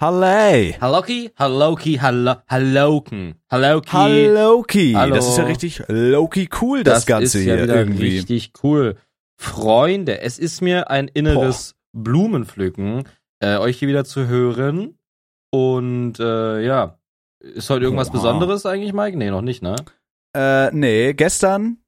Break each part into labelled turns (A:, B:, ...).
A: Halley.
B: Halloki, Halloki, Hallo, Halloken, Halloki.
A: Halloki.
B: Hallo.
A: Das ist ja richtig Loki cool, das, Ganze
B: ist
A: hier
B: ja wieder
A: irgendwie.
B: richtig cool. Freunde, es ist mir ein inneres Blumenpflücken, äh, euch hier wieder zu hören. Und äh, ja, ist heute irgendwas
A: Oha.
B: Besonderes eigentlich, Mike? Nee, noch nicht, ne?
A: Äh, nee, gestern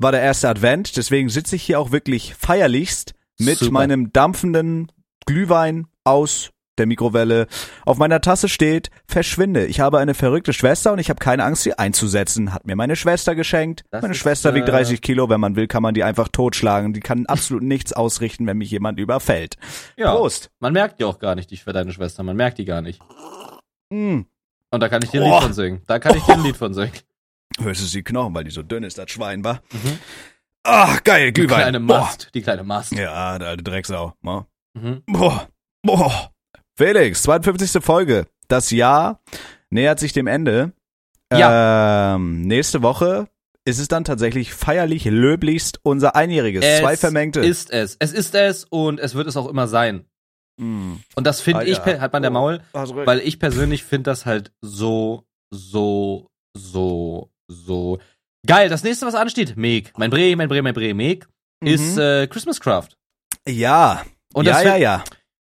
A: war der erste Advent, deswegen sitze ich hier auch wirklich feierlichst mit
B: Super.
A: meinem dampfenden Glühwein aus der Mikrowelle. Auf meiner Tasse steht, verschwinde. Ich habe eine verrückte Schwester und ich habe keine Angst, sie einzusetzen. Hat mir meine Schwester geschenkt.
B: Das
A: meine Schwester wiegt
B: äh,
A: 30 Kilo. Wenn man will, kann man die einfach totschlagen. Die kann absolut nichts ausrichten, wenn mich jemand überfällt.
B: Ja.
A: Prost.
B: Man merkt die auch gar nicht, die für deine Schwester. Man merkt die gar nicht.
A: Mm.
B: Und da kann ich dir ein
A: Oh.
B: Lied von singen. Da kann ich dir ein Lied von singen.
A: Hörst du sie Knochen, weil die so dünn ist, das Schwein war.
B: Mhm.
A: Ah, geil,
B: Die
A: Glühwein.
B: kleine
A: Boah.
B: Mast. Die kleine Mast.
A: Ja, der alte Drecksau. Ne?
B: Mhm.
A: Boah, boah. Felix, 52. Folge. Das Jahr nähert sich dem Ende. Ähm, nächste Woche ist es dann tatsächlich feierlich, löblichst unser Einjähriges. Zwei vermengte.
B: ist es. Es ist es und es wird es auch immer sein.
A: Mm.
B: Und das finde ich,
A: Alter.
B: per- hat man der Maul,
A: Hast recht.
B: weil ich persönlich finde das halt so, so, so, so geil. Das nächste, was ansteht, Meg, mein Bre, mein Bre, mein Bre, Meg, ist
A: Mhm.
B: äh, Christmas Craft.
A: ja.
B: Und
A: ja,
B: das
A: ja, ja.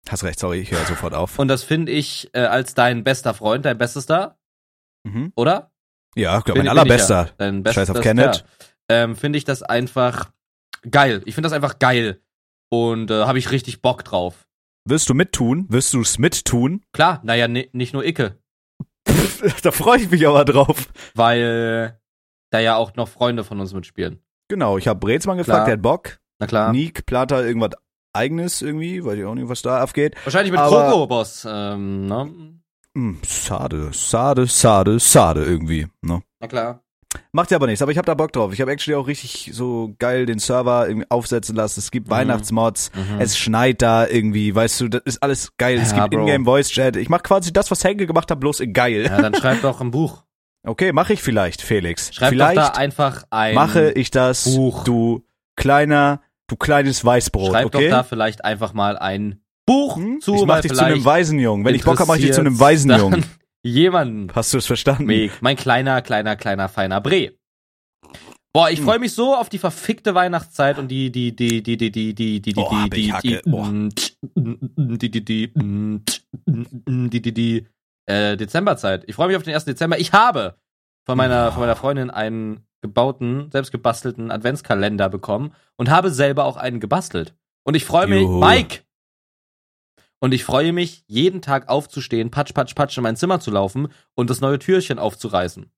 A: Hast recht, sorry, ich höre sofort auf.
B: Und das finde ich äh, als dein bester Freund, dein bestester,
A: Mhm.
B: oder?
A: Ja, ich glaube,
B: Bin-
A: mein allerbester.
B: Ja. Dein
A: Scheiß
B: bestes,
A: auf Kenneth.
B: Ähm, finde ich das einfach geil. Ich finde das einfach geil. Und äh, habe ich richtig Bock drauf.
A: Wirst du mittun? Wirst du es mittun?
B: Klar, naja, ni- nicht nur Icke.
A: da freue ich mich aber drauf.
B: weil da ja auch noch Freunde von uns mitspielen.
A: Genau, ich habe Brezmann gefragt,
B: Klar.
A: der hat Bock.
B: Na klar.
A: Nick plant da irgendwas eigenes irgendwie, weiß ich auch nicht, was da abgeht.
B: Wahrscheinlich mit Kroko-Boss. Ähm, ne?
A: Hm, schade, schade, schade, schade irgendwie. Ne?
B: Na klar.
A: Macht ja aber nichts, aber ich habe da Bock drauf. Ich habe actually auch richtig so geil den Server irgendwie aufsetzen lassen. Es gibt
B: Mhm.
A: Weihnachtsmods,
B: Mhm.
A: es schneit da irgendwie, weißt du, das ist alles geil. es
B: Ja,
A: gibt
B: Bro.
A: Ingame Voice Chat. Ich mache quasi das, was Henke gemacht hat, bloß in geil.
B: Ja, dann schreib doch ein Buch.
A: Okay, mache ich vielleicht, Felix.
B: Schreib
A: vielleicht
B: doch da einfach ein.
A: mache ich das,
B: Buch.
A: du kleiner, du kleines Weißbrot,
B: Schreib
A: okay?
B: doch da vielleicht einfach mal ein Buch
A: Hm?
B: zu.
A: ich mach dich zu einem Waisenjungen. Wenn ich Bock habe, mach ich dich zu einem Waisenjungen.
B: Jemanden.
A: Hast du es verstanden?
B: Meg. Mein kleiner, kleiner, kleiner, feiner Bre. Boah, ich
A: Hm.
B: freue mich so auf die verfickte Weihnachtszeit und die, die, die, die, die, die, die, die, die,
A: Oh,
B: die, die, die, die, die, die, die, äh, Dezemberzeit. Ich freue mich auf den 1. Dezember. Ich habe von meiner, von meiner Freundin einen gebauten, selbst gebastelten Adventskalender bekommen und habe selber auch einen gebastelt. Und ich freue mich,
A: Juhu.
B: Mike! Und ich freue mich, jeden Tag aufzustehen, patsch, patsch, patsch in mein Zimmer zu laufen und das neue Türchen aufzureißen.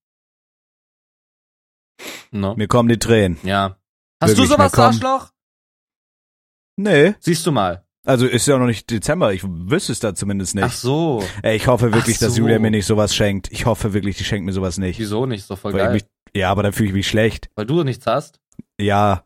B: No.
A: Mir kommen die Tränen.
B: Ja. Hast
A: Wirklich,
B: du sowas. Arschloch?
A: Nee,
B: Siehst du mal.
A: also ist ja noch nicht Dezember. Ich wüsste es da zumindest nicht.
B: Ach so.
A: Ey, ich hoffe wirklich,
B: Ach
A: dass
B: so.
A: Julia mir nicht sowas schenkt. Ich hoffe wirklich, die schenkt mir sowas nicht.
B: Wieso nicht? Doch voll
A: Weil ich
B: geil.
A: mich, ja, aber dann fühle ich mich schlecht.
B: Weil du nichts hast?
A: Ja.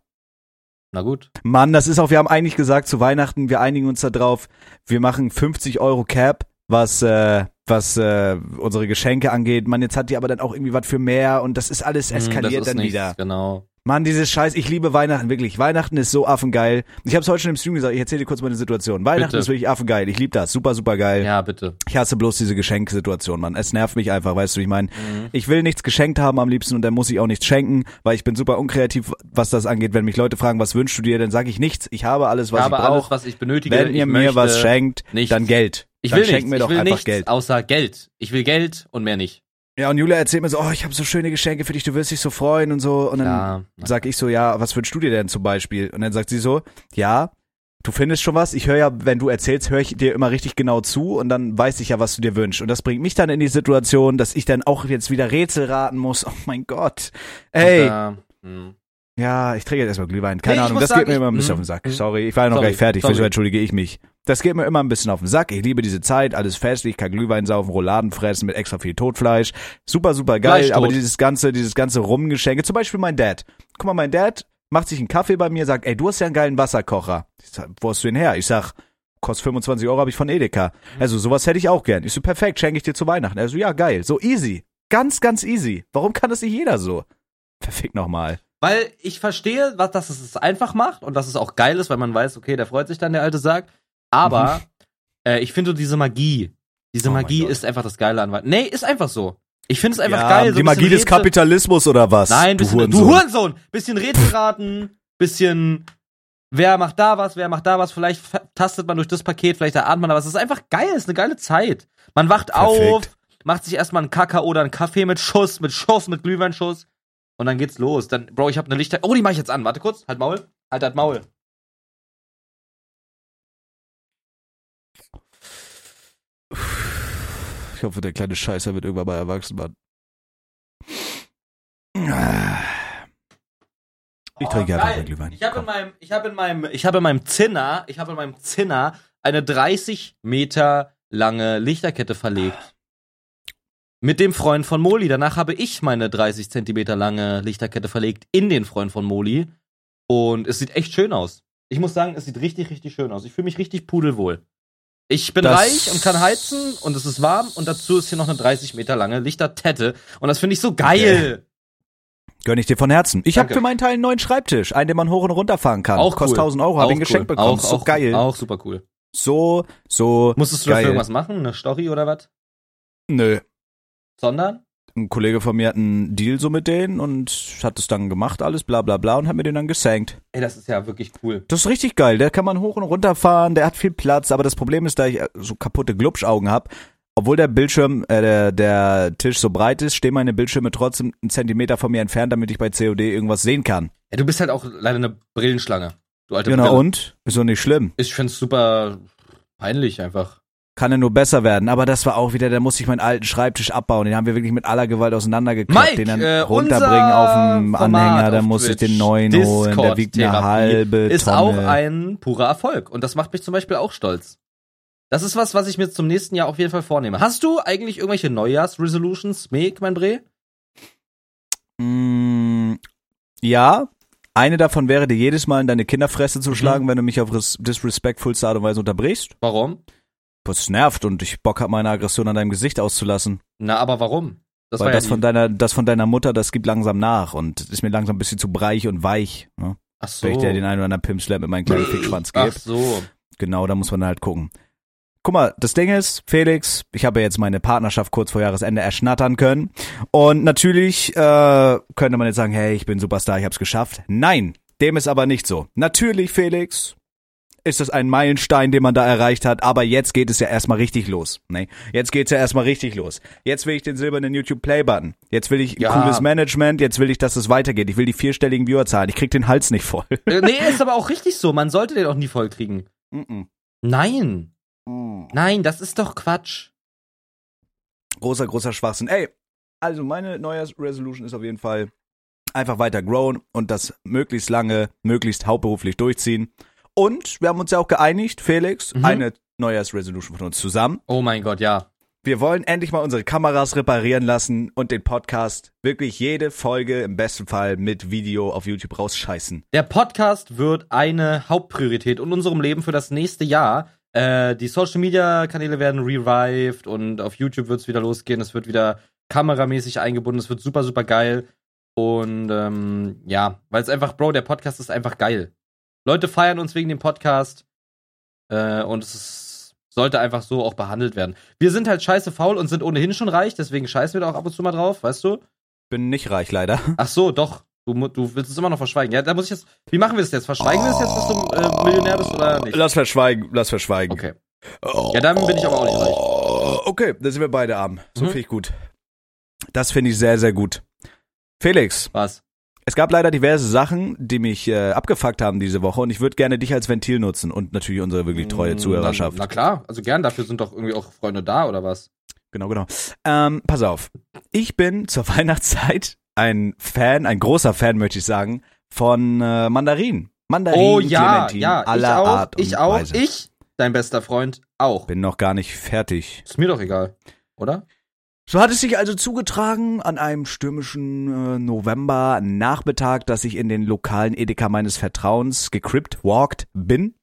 B: Na gut.
A: Mann, das ist auch, wir haben eigentlich gesagt, zu Weihnachten, wir einigen uns da drauf, wir machen 50 Euro Cap, was, äh, was äh, unsere Geschenke angeht. Mann, jetzt hat die aber dann auch irgendwie was für mehr und das ist alles
B: Hm,
A: eskaliert
B: das ist
A: dann
B: nichts,
A: wieder.
B: Genau.
A: Mann, dieses Scheiß, ich liebe Weihnachten, wirklich. Weihnachten ist so affengeil. Ich habe es heute schon im Stream gesagt, ich erzähle dir kurz meine Situation. Weihnachten
B: Bitte.
A: ist wirklich affengeil. Ich liebe das, super, super geil.
B: Ja, bitte.
A: Ich hasse bloß diese Geschenksituation, Mann. Es nervt mich einfach, weißt du, ich meine,
B: Mhm.
A: ich will nichts geschenkt haben am liebsten und dann muss ich auch nichts schenken, weil ich bin super unkreativ, was das angeht. Wenn mich Leute fragen, was wünschst du dir, dann sage ich nichts. Ich habe alles, was
B: ich
A: ich, brauche.
B: was ich benötige.
A: Wenn ihr mir was schenkt,
B: nichts.
A: dann Geld.
B: Ich
A: dann
B: will
A: schenkt
B: nichts.
A: mir doch
B: ich will
A: einfach
B: nichts
A: Geld.
B: außer Geld. Ich will Geld und mehr nicht.
A: Ja, und Julia erzählt mir so, oh, ich habe so schöne Geschenke für dich, du wirst dich so freuen und so. Und dann
B: Ja.
A: sag ich so, ja, was wünschst du dir denn zum Beispiel? Und dann sagt sie so, ja, du findest schon was. Ich höre ja, wenn du erzählst, höre ich dir immer richtig genau zu und dann weiß ich ja, was du dir wünschst. Und das bringt mich dann in die Situation, dass ich dann auch jetzt wieder Rätsel raten muss. Oh mein Gott. Ey,
B: äh, hm.
A: ja, ich trinke jetzt erstmal Glühwein. Keine
B: Nee,
A: Ahnung, das
B: sagen,
A: geht mir immer ein bisschen auf den Sack.
B: Mhm.
A: Sorry, ich war ja noch
B: Sorry,
A: gar nicht fertig.
B: sorry.
A: Wieso entschuldige ich mich? Das geht mir immer ein bisschen auf den Sack. Ich liebe diese Zeit, alles festlich, kann Glühwein saufen, Rouladen fressen mit extra viel Totfleisch. Super, super geil. Aber dieses ganze, dieses ganze Rumgeschenke. Zum Beispiel mein Dad. Guck mal, mein Dad macht sich einen Kaffee bei mir, sagt, ey, du hast ja einen geilen Wasserkocher. Ich sag, wo hast du den her? Ich sag, kostet 25 Euro, habe ich von Edeka. Also sowas hätte ich auch gern. Ich so, perfekt, schenke ich dir zu Weihnachten. Er so, ja, geil. So easy. Ganz, ganz easy. Warum kann das nicht jeder so? Verfick nochmal.
B: Weil ich verstehe, was, dass es es einfach macht und dass es auch geil ist, weil man weiß, okay, der freut sich dann, der alte Sack. Aber
A: Mhm.
B: äh, ich finde so diese Magie Diese
A: Oh
B: Magie ist einfach das Geile an Weihnachten. Nee, ist einfach so. Ich finde es einfach
A: ja,
B: geil. So
A: die
B: ein
A: Magie des
B: Rätsel-
A: Kapitalismus oder was?
B: Nein,
A: du
B: bisschen,
A: Hurensohn.
B: du Hurensohn. Bisschen Rätselraten, bisschen, wer macht da was, wer macht da was. Vielleicht tastet man durch das Paket, vielleicht erahnt man da was. Es ist einfach geil, es ist eine geile Zeit. Man wacht auf,
A: Perfekt.
B: macht sich erstmal einen Kakao oder einen Kaffee mit Schuss, mit Schuss, mit Glühweinschuss. Und dann geht's los. Dann, Bro, ich habe eine Lichter. Oh, die mache ich jetzt an. Warte kurz. Halt Maul. Halt, halt Maul.
A: Ich hoffe, der kleine Scheißer wird irgendwann mal erwachsen, Mann. Ich trinke
B: Oh,
A: einfach
B: geil.
A: mal Glühwein.
B: Ich habe in meinem, ich habe in meinem, ich habe in meinem Zinner, ich habe in meinem Zinner eine 30 Meter lange Lichterkette verlegt. Mit dem Freund von Moli. Danach habe ich meine 30 Zentimeter lange Lichterkette verlegt in den Freund von Moli. Und es sieht echt schön aus. Ich muss sagen, es sieht richtig, richtig schön aus. Ich fühle mich richtig pudelwohl. Ich bin
A: Das-
B: reich und kann heizen und es ist warm und dazu ist hier noch eine 30 Meter lange Lichterkette. Und das finde ich so geil.
A: Gönn ich dir von Herzen. Ich habe für meinen Teil einen neuen Schreibtisch, einen, den man hoch und runter fahren kann.
B: Auch
A: Kostet
B: cool.
A: 1000 Euro, habe ihn geschenkt
B: cool.
A: bekommen.
B: Auch,
A: so
B: auch,
A: geil.
B: Auch super cool.
A: So, so
B: Musstest du
A: geil.
B: dafür irgendwas machen? Eine Story oder was?
A: Nö.
B: Sondern?
A: Ein Kollege von mir hat einen Deal so mit denen und hat es dann gemacht, alles bla bla bla und hat mir den dann gesankt.
B: Ey, das ist ja wirklich cool.
A: Das ist richtig geil. Der kann man hoch und runter fahren, der hat viel Platz, aber das Problem ist, da ich äh, so kaputte Glubschaugen hab, obwohl der Bildschirm, äh, der, der Tisch so breit ist, stehen meine Bildschirme trotzdem einen Zentimeter von mir entfernt, damit ich bei COD irgendwas sehen kann.
B: Ja, du bist halt auch leider eine Brillenschlange. Du alte
A: Genau,
B: Brille.
A: und? Ist doch nicht schlimm.
B: Ich find's super peinlich einfach.
A: Kann ja nur besser werden. Aber das war auch wieder, da musste ich meinen alten Schreibtisch abbauen. Den haben wir wirklich mit aller Gewalt auseinandergeklappt.
B: Mike,
A: den dann
B: äh,
A: runterbringen auf dem Anhänger. Dann
B: auf
A: muss ich den neuen holen. Der wiegt eine
B: Discord-Therapie,
A: halbe
B: Ist
A: Tonne.
B: auch ein purer Erfolg. Und das macht mich zum Beispiel auch stolz. Das ist was, was ich mir zum nächsten Jahr auf jeden Fall vornehme. Hast du eigentlich irgendwelche Neujahrs-Resolutions, Meg, mein Bre?
A: Mm, ja. Eine davon wäre, dir jedes Mal in deine Kinderfresse
B: Mhm.
A: zu schlagen, wenn du mich auf res- disrespectfulste Art und Weise unterbrichst.
B: Warum?
A: Das nervt und ich Bock hab, meine Aggression an deinem Gesicht auszulassen.
B: Na, aber warum? Das
A: Weil das
B: ja
A: von deiner, das von deiner Mutter, das gibt langsam nach und ist mir langsam ein bisschen zu breich und weich. Ne?
B: Ach so.
A: Wenn ich dir den einen oder anderen Pimpslap mit meinem kleinen Fickschwanz gebe.
B: Ach so.
A: Genau, da muss man halt gucken. Guck mal, das Ding ist, Felix, ich habe ja jetzt meine Partnerschaft kurz vor Jahresende erschnattern können. Und natürlich äh, könnte man jetzt sagen, hey, ich bin Superstar, ich hab's geschafft. Nein, dem ist aber nicht so. Natürlich, Felix, ist das ein Meilenstein, den man da erreicht hat, aber jetzt geht es ja erstmal richtig los. Ne? Jetzt geht's ja erstmal richtig los. Jetzt will ich den silbernen YouTube Play Button. Jetzt will ich
B: Ja.
A: cooles Management, jetzt will ich, dass es weitergeht. Ich will die vierstelligen Viewerzahlen. Ich krieg den Hals nicht voll.
B: Äh, nee, ist aber auch richtig so. Man sollte den auch nie voll kriegen.
A: Mm-mm.
B: Nein.
A: Mm.
B: Nein, das ist doch Quatsch.
A: großer, großer Schwachsinn. Ey, also meine Neujahrsresolution ist auf jeden Fall einfach weiter growen und das möglichst lange, möglichst hauptberuflich durchziehen. Und wir haben uns ja auch geeinigt, Felix,
B: Mhm.
A: eine Neujahrsresolution von uns zusammen.
B: Oh mein Gott, ja.
A: Wir wollen endlich mal unsere Kameras reparieren lassen und den Podcast wirklich jede Folge im besten Fall mit Video auf YouTube rausscheißen.
B: Der Podcast wird eine Hauptpriorität in unserem Leben für das nächste Jahr. Äh, die Social Media Kanäle werden revived und auf YouTube wird es wieder losgehen. Es wird wieder kameramäßig eingebunden. Es wird super, super geil. Und ähm, ja, weil es einfach, Bro, der Podcast ist einfach geil. Leute feiern uns wegen dem Podcast. Äh, und es ist, sollte einfach so auch behandelt werden. Wir sind halt scheiße faul und sind ohnehin schon reich, deswegen scheißen wir da auch ab und zu mal drauf, weißt du?
A: Bin nicht reich leider.
B: Ach so, doch. Du, du willst es immer noch verschweigen. Ja, da muss ich jetzt. Wie machen wir das jetzt? Verschweigen wir das jetzt, dass du äh, Millionär bist oder nicht?
A: Lass verschweigen, lass verschweigen.
B: Okay. Ja, dann bin ich aber auch nicht reich.
A: Okay, da sind wir beide arm. So
B: Mhm.
A: finde ich gut. Das finde ich sehr, sehr gut. Felix,
B: Was?
A: Es gab leider diverse Sachen, die mich äh, abgefuckt haben diese Woche und ich würde gerne dich als Ventil nutzen und natürlich unsere wirklich treue
B: Mm,
A: Zuhörerschaft.
B: Na, na klar, also gern, dafür sind doch irgendwie auch Freunde da oder was?
A: Genau, genau. Ähm, pass auf. Ich bin zur Weihnachtszeit ein Fan, ein großer Fan, möchte ich sagen, von äh, Mandarinen. Mandarinen,
B: oh ja,
A: Clementine,
B: ja, ich
A: aller
B: auch,
A: Art und
B: ich auch,
A: Weise.
B: ich, dein bester Freund, auch.
A: bin noch gar nicht fertig.
B: Ist mir doch egal, oder?
A: So hat es sich also zugetragen an einem stürmischen äh, November Nachmittag, dass ich in den lokalen Edeka meines Vertrauens gecript walked bin.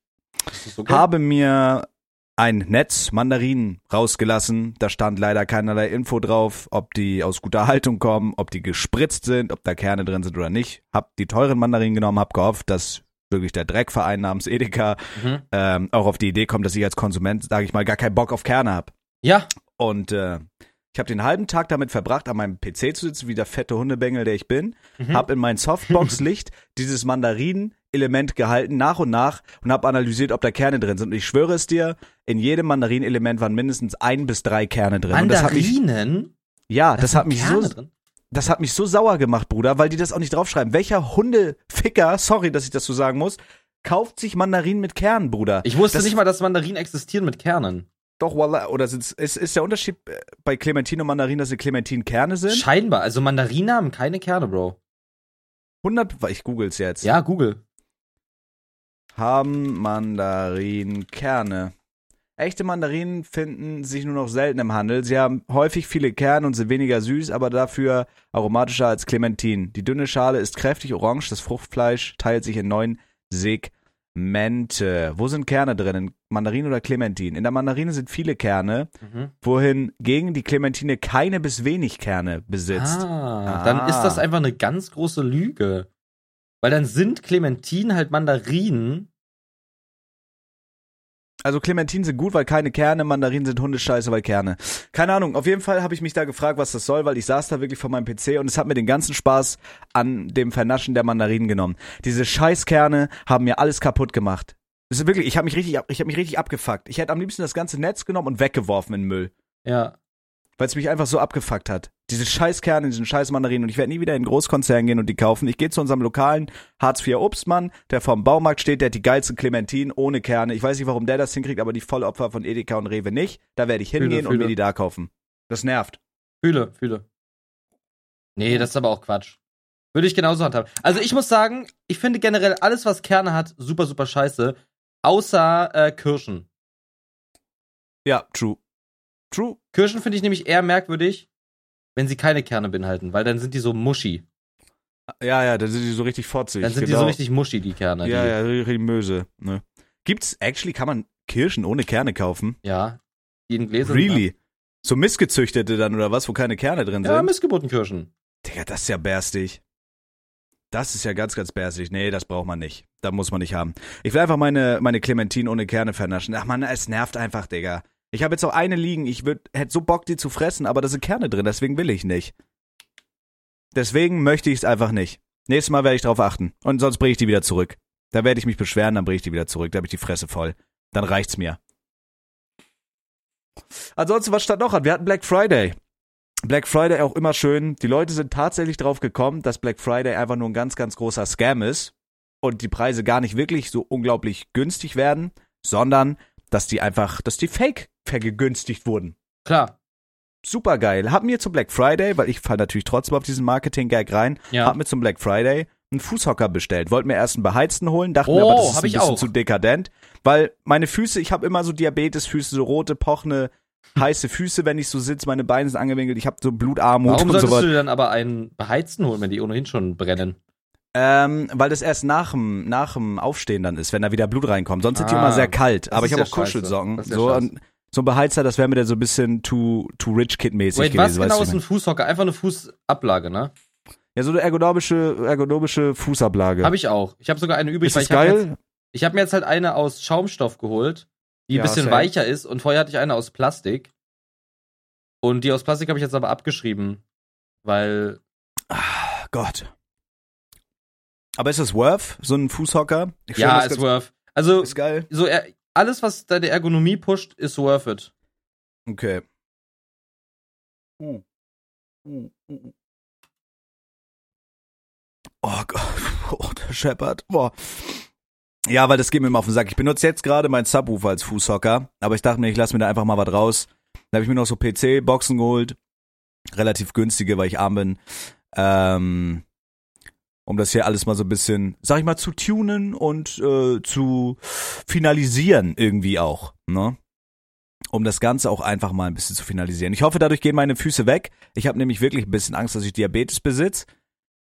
B: Okay?
A: habe mir ein Netz Mandarinen rausgelassen. Da stand leider keinerlei Info drauf, ob die aus guter Haltung kommen, ob die gespritzt sind, ob da Kerne drin sind oder nicht. Hab die teuren Mandarinen genommen, hab gehofft, dass wirklich der Dreckverein namens Edeka
B: Mhm.
A: ähm, auch auf die Idee kommt, dass ich als Konsument, sage ich mal, gar keinen Bock auf Kerne hab.
B: Ja.
A: Und äh, ich habe den halben Tag damit verbracht, an meinem PC zu sitzen, wie der fette Hundebengel, der ich bin.
B: Mhm.
A: Hab in mein Softbox-Licht dieses Mandarinen-Element gehalten, nach und nach, und hab analysiert, ob da Kerne drin sind. Und ich schwöre es dir, in jedem Mandarinen-Element waren mindestens ein bis drei Kerne drin. Und das hat mich,
B: Mandarinen?
A: ja,
B: Da
A: das
B: sind
A: hat mich
B: Kerne
A: so,
B: drin.
A: das hat mich so sauer gemacht, Bruder, weil die das auch nicht draufschreiben. Welcher Hundeficker, sorry, dass ich das so sagen muss, kauft sich Mandarinen mit Kernen, Bruder?
B: Ich wusste
A: Das-
B: nicht mal, dass Mandarinen existieren mit Kernen.
A: Doch, Wallah, oder sind's, ist, ist der Unterschied äh, bei Clementine und Mandarinen, dass sie Clementin-Kerne sind?
B: Scheinbar. Also Mandarinen haben keine Kerne, Bro.
A: 100, ich google's jetzt.
B: Ja, Google.
A: Haben Mandarinen Kerne? Echte Mandarinen finden sich nur noch selten im Handel. Sie haben häufig viele Kerne und sind weniger süß, aber dafür aromatischer als Clementin. Die dünne Schale ist kräftig orange, das Fruchtfleisch teilt sich in neun Segmente. Wo sind Kerne drin? In Mandarin oder Clementin? In der Mandarine sind viele Kerne,
B: Mhm.
A: wohingegen die Clementine keine bis wenig Kerne besitzt.
B: Ah,
A: Ah.
B: dann ist das einfach eine ganz große Lüge. Weil dann sind Clementinen halt Mandarinen.
A: Also Clementinen sind gut, weil keine Kerne, Mandarinen sind Hundescheiße, weil Kerne. Keine Ahnung, auf jeden Fall habe ich mich da gefragt, was das soll, weil ich saß da wirklich vor meinem PC und es hat mir den ganzen Spaß an dem Vernaschen der Mandarinen genommen. Diese Scheißkerne haben mir alles kaputt gemacht. Das ist wirklich, ich habe mich richtig, ich habe mich richtig abgefuckt. Ich hätte am liebsten das ganze Netz genommen und weggeworfen in den Müll,
B: Ja.
A: Weil es mich einfach so abgefuckt hat. Diese Scheißkerne, diesen scheiß Mandarinen und ich werde nie wieder in einen Großkonzern gehen und die kaufen. Ich gehe zu unserem lokalen Hartz IV Obstmann, der vorm Baumarkt steht, der hat die geilsten Clementinen ohne Kerne. Ich weiß nicht, warum der das hinkriegt, aber die Vollopfer von Edeka und Rewe nicht. Da werde ich
B: Fühle,
A: hingehen und
B: fühle.
A: mir die da kaufen. Das nervt.
B: Fühle, fühle. Nee, das ist aber auch Quatsch. Würde ich genauso handhaben. Also ich muss sagen, ich finde generell alles, was Kerne hat, super, super scheiße. Außer äh, Kirschen.
A: Ja, true. True.
B: Kirschen finde ich nämlich eher merkwürdig, wenn sie keine Kerne beinhalten, weil dann sind die so muschi.
A: Ja, ja, da sind die so richtig fotzig.
B: Dann sind die
A: genau.
B: so richtig muschi, die Kerne.
A: Ja,
B: die,
A: ja, richtig Möse. Ne. Gibt's, actually, kann man Kirschen ohne Kerne kaufen?
B: ja. Die in Gläsern.
A: Really? So missgezüchtete dann oder was, wo keine Kerne drin
B: Ja,
A: sind?
B: Missgeburtenkirschen.
A: Digga, das ist ja bärstig. Das ist ja ganz, ganz bärstig. Nee, das braucht man nicht. Da muss man nicht haben. Ich will einfach meine, meine Clementine ohne Kerne vernaschen. Ach man, es nervt einfach, Digga. Ich habe jetzt auch eine liegen. Ich hätte so Bock, die zu fressen, aber da sind Kerne drin. Deswegen will ich nicht. Deswegen möchte ich es einfach nicht. Nächstes Mal werde ich drauf achten. Und sonst bringe ich die wieder zurück. Da werde ich mich beschweren, dann bringe ich die wieder zurück. Da habe ich die Fresse voll. Dann reicht's mir. Ansonsten, was stand noch an? Wir hatten Black Friday. Black Friday auch immer schön. Die Leute sind tatsächlich drauf gekommen, dass Black Friday einfach nur ein ganz, ganz großer Scam ist und die Preise gar nicht wirklich so unglaublich günstig werden, sondern dass die einfach, dass die fake vergünstigt wurden.
B: Klar.
A: Super geil. Hab mir zum Black Friday, weil ich fall natürlich trotzdem auf diesen Marketing-Gag rein,
B: Ja.
A: hab mir zum Black Friday einen Fußhocker bestellt. Wollte mir erst einen beheizten holen, dachte
B: Oh,
A: mir aber, das ist ein bisschen
B: auch.
A: zu dekadent, weil meine Füße, ich habe immer so Diabetesfüße, so rote, pochende, heiße Füße, wenn ich so sitze, meine Beine sind angewinkelt, ich habe so Blutarmut
B: Warum
A: und
B: solltest
A: so
B: du dann aber einen beheizten holen, wenn die ohnehin schon brennen?
A: Ähm, weil das erst nach dem, nach dem Aufstehen dann ist, wenn da wieder Blut reinkommt. Sonst sind die
B: Ah,
A: immer sehr kalt. Aber ich habe
B: ja
A: auch Kuschelsocken. so, und so ein Beheizer, das wäre mir dann so ein bisschen too, too rich kid mäßig
B: Wait,
A: gewesen.
B: was genau
A: weißt
B: ist ein Fußhocker? Einfach eine Fußablage, ne?
A: Ja, so eine ergonomische, ergonomische Fußablage.
B: Habe ich auch. Ich habe sogar eine übrig,
A: ist
B: weil
A: das
B: ich habe
A: geil?
B: jetzt, ich hab mir jetzt halt eine aus Schaumstoff geholt, die ein
A: Ja,
B: bisschen
A: same.
B: weicher ist und vorher hatte ich eine aus Plastik. Und die aus Plastik habe ich jetzt aber abgeschrieben, weil
A: Ah, Gott. Aber ist das worth, so ein Fußhocker? Ich
B: ja, ist worth. Also
A: ist geil.
B: so er, alles was deine Ergonomie pusht, ist worth it.
A: Okay. Uh. Uh. Oh Gott, oh, der scheppert. Boah. Ja, weil das geht mir immer auf den Sack. Ich benutze jetzt gerade meinen Subwoofer als Fußhocker, aber ich dachte mir, ich lasse mir da einfach mal was raus. Da habe ich mir noch so PC-Boxen geholt. Relativ günstige, weil ich arm bin. Ähm, um das hier alles mal so ein bisschen, sag ich mal, zu tunen und äh, zu finalisieren irgendwie auch, ne? Um das Ganze auch einfach mal ein bisschen zu finalisieren. Ich hoffe, dadurch gehen meine Füße weg. Ich habe nämlich wirklich ein bisschen Angst, dass ich Diabetes besitze.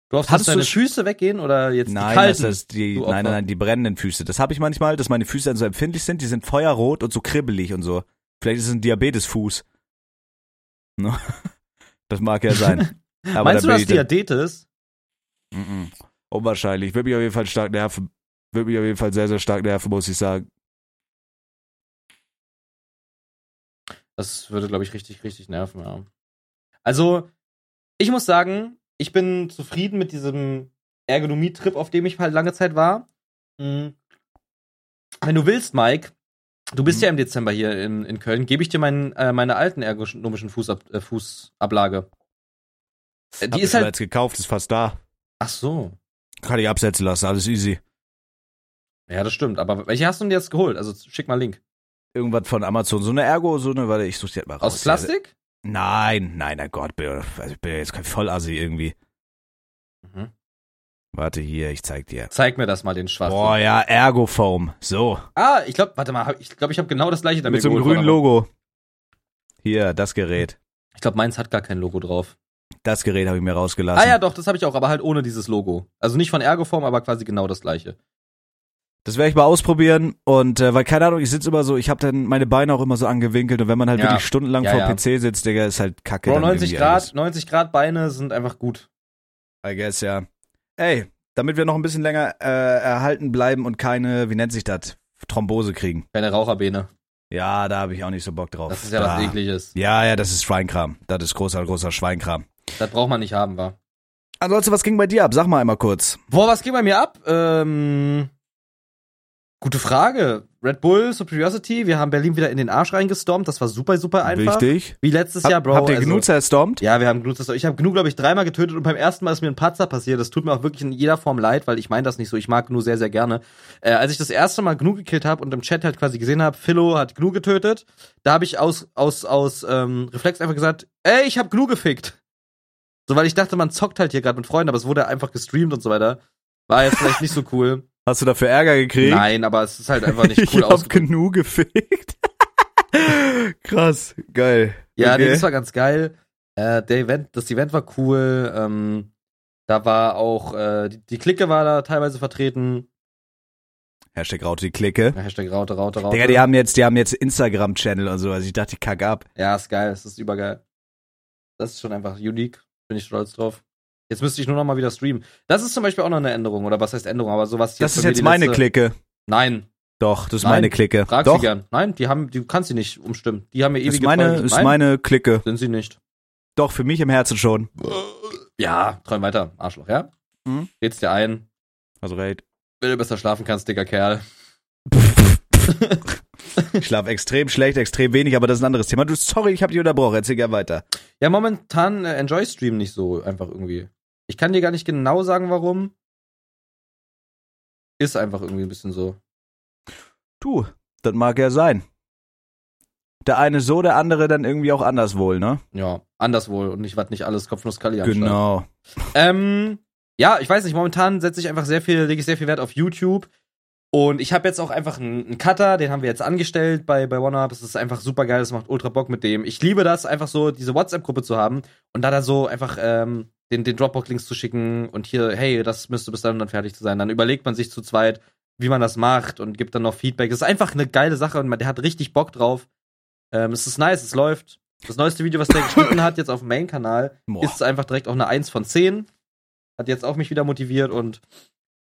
B: Du hoffst, dass
A: Hattest du
B: deine
A: es-
B: Füße weggehen oder jetzt
A: Nein,
B: die kalten?
A: das ist die,
B: du
A: nein, nein, nein, die brennenden Füße. Das habe ich manchmal, dass meine Füße dann so empfindlich sind. Die sind feuerrot und so kribbelig und so. Vielleicht ist es ein Diabetesfuß. Ne? Das mag ja sein. Aber
B: Meinst du,
A: da
B: dass
A: bin
B: Diabetes?
A: Mhm. Unwahrscheinlich. Würde mich auf jeden Fall stark nerven. Würde mich auf jeden Fall sehr, sehr stark nerven, muss ich sagen.
B: Das würde, glaube ich, richtig, richtig nerven, ja. Also, ich muss sagen, ich bin zufrieden mit diesem Ergonomie-Trip, auf dem ich halt lange Zeit war. Mhm. Wenn du willst, Mike, du bist
A: Mhm.
B: ja im Dezember hier in, in Köln, gebe ich dir mein, äh, meine alten ergonomischen Fußab äh, Fußablage. Äh,
A: Hab
B: Die
A: ich
B: ist halt.
A: jetzt gekauft, ist fast da.
B: Ach so.
A: Kann ich absetzen lassen, alles easy.
B: Ja, das stimmt. Aber welche hast du denn jetzt geholt? Also schick mal Link.
A: Irgendwas von Amazon, so eine Ergo, so eine, warte, ich such die halt mal raus.
B: Aus Plastik?
A: Nein, nein, nein Gott, also ich bin ja jetzt kein Vollassi irgendwie.
B: Mhm.
A: Warte hier, ich zeig dir.
B: Zeig mir das mal, den schwarzen.
A: Boah, ja, Ergofoam. So,
B: Ah, ich glaube, warte mal, ich glaube, ich habe genau das gleiche damit
A: mit so einem grünen Logo. Hier, das Gerät.
B: Ich glaube, meins hat gar kein Logo drauf.
A: Das Gerät habe ich mir rausgelassen.
B: Ah ja, doch, das habe ich auch, aber halt ohne dieses Logo. Also nicht von Ergoform, aber quasi genau das gleiche.
A: Das werde ich mal ausprobieren und äh, weil keine Ahnung, ich sitze immer so, ich habe dann meine Beine auch immer so angewinkelt und wenn man halt
B: Ja.
A: wirklich stundenlang
B: Ja,
A: vor
B: ja.
A: PC sitzt, Digga, ist halt kacke.
B: Bro,
A: dann
B: 90
A: irgendwie
B: Grad,
A: alles.
B: 90 Grad Beine sind einfach gut.
A: I guess, ja. Ey, damit wir noch ein bisschen länger äh, erhalten bleiben und keine, wie nennt sich das, Thrombose kriegen.
B: Keine Raucherbeine.
A: Ja, da habe ich auch nicht so Bock drauf.
B: Das ist ja
A: da.
B: was ekliges.
A: Ja, ja, das ist Schweinkram. Das ist großer, großer Schweinkram.
B: Das braucht man nicht haben, wa?
A: Ansonsten, was ging bei dir ab? Sag mal einmal kurz.
B: Boah, was geht bei mir ab? Ähm, gute Frage. Red Bull, Superiority, wir haben Berlin wieder in den Arsch reingestormt. Das war super, super einfach.
A: Wichtig.
B: Wie letztes
A: Hab,
B: Jahr, Bro.
A: habt ihr
B: also-
A: genug zerstormt?
B: Ja, wir haben genug, das- ich habe genug, glaube ich, dreimal getötet und beim ersten Mal ist mir ein Patzer passiert. Das tut mir auch wirklich in jeder Form leid, weil ich meine das nicht so. Ich mag Gnu sehr, sehr gerne. Äh, als ich das erste Mal Gnu gekillt habe und im Chat halt quasi gesehen habe, Philo hat Gnu getötet, da habe ich aus aus aus ähm, Reflex einfach gesagt, ey, ich habe Gnu gefickt. So, weil ich dachte, man zockt halt hier gerade mit Freunden, aber es wurde einfach gestreamt und so weiter. War jetzt vielleicht nicht so cool.
A: Hast du dafür Ärger gekriegt?
B: Nein, aber es ist halt einfach nicht cool
A: ich hab genug gefickt. Krass, geil.
B: Ja, nee,
A: okay.
B: das war ganz geil. Äh, der Event, das Event war cool. Ähm, da war auch, äh, die, die Clique war da teilweise vertreten.
A: Hashtag Raute die Clique.
B: Hashtag Raute, Raute, Raute.
A: Digga, die haben jetzt, die haben jetzt Instagram-Channel und so, also ich dachte, die kack ab.
B: ja, ist geil, das ist übergeil. Das ist schon einfach unique. Bin ich stolz drauf. Jetzt müsste ich nur noch mal wieder streamen. Das ist zum Beispiel auch noch eine Änderung, oder was heißt Änderung, aber sowas
A: Das ist jetzt meine
B: letzte-
A: Clique.
B: Nein,
A: Doch, das ist
B: Nein,
A: meine Clique.
B: frag
A: Doch,
B: sie gern. Nein, die haben, die kannst sie nicht umstimmen. Die haben mir ewige
A: ist meine,
B: Treue.
A: ist
B: Nein,
A: meine Clique.
B: sind sie nicht.
A: Doch, für mich im Herzen schon.
B: Ja, träum weiter, Arschloch, ja?
A: Mhm.
B: Red's dir ein.
A: Also recht.
B: Wenn du besser schlafen kannst, dicker Kerl.
A: Ich schlafe extrem schlecht, extrem wenig, aber das ist ein anderes Thema. Du, sorry, ich habe dich unterbrochen. Erzähl gerne weiter.
B: Ja, momentan äh, enjoy Stream nicht so einfach irgendwie. Ich kann dir gar nicht genau sagen, warum. Ist einfach irgendwie ein bisschen so.
A: Du, das mag ja sein. Der eine so, der andere dann irgendwie auch anders wohl, ne?
B: Ja, anders wohl und nicht, was nicht alles Kopfnuss Kali.
A: Genau.
B: Ähm, ja, ich weiß nicht, momentan setze ich einfach sehr viel, lege ich sehr viel Wert auf YouTube. Und ich habe jetzt auch einfach einen, einen Cutter, den haben wir jetzt angestellt bei, bei OneUp. Es ist einfach super geil, es macht ultra Bock mit dem. Ich liebe das, einfach so diese WhatsApp-Gruppe zu haben und da da so einfach ähm, den, den Dropbox-Links zu schicken und hier, hey, das müsste bis dann dann fertig zu sein. Dann überlegt man sich zu zweit, wie man das macht und gibt dann noch Feedback. Es ist einfach eine geile Sache und man, der hat richtig Bock drauf. Ähm, es ist nice, es läuft. Das neueste Video, was der geschnitten hat, jetzt auf dem Main-Kanal, ist einfach direkt auch eine 1 von 10. Hat jetzt auch mich wieder motiviert und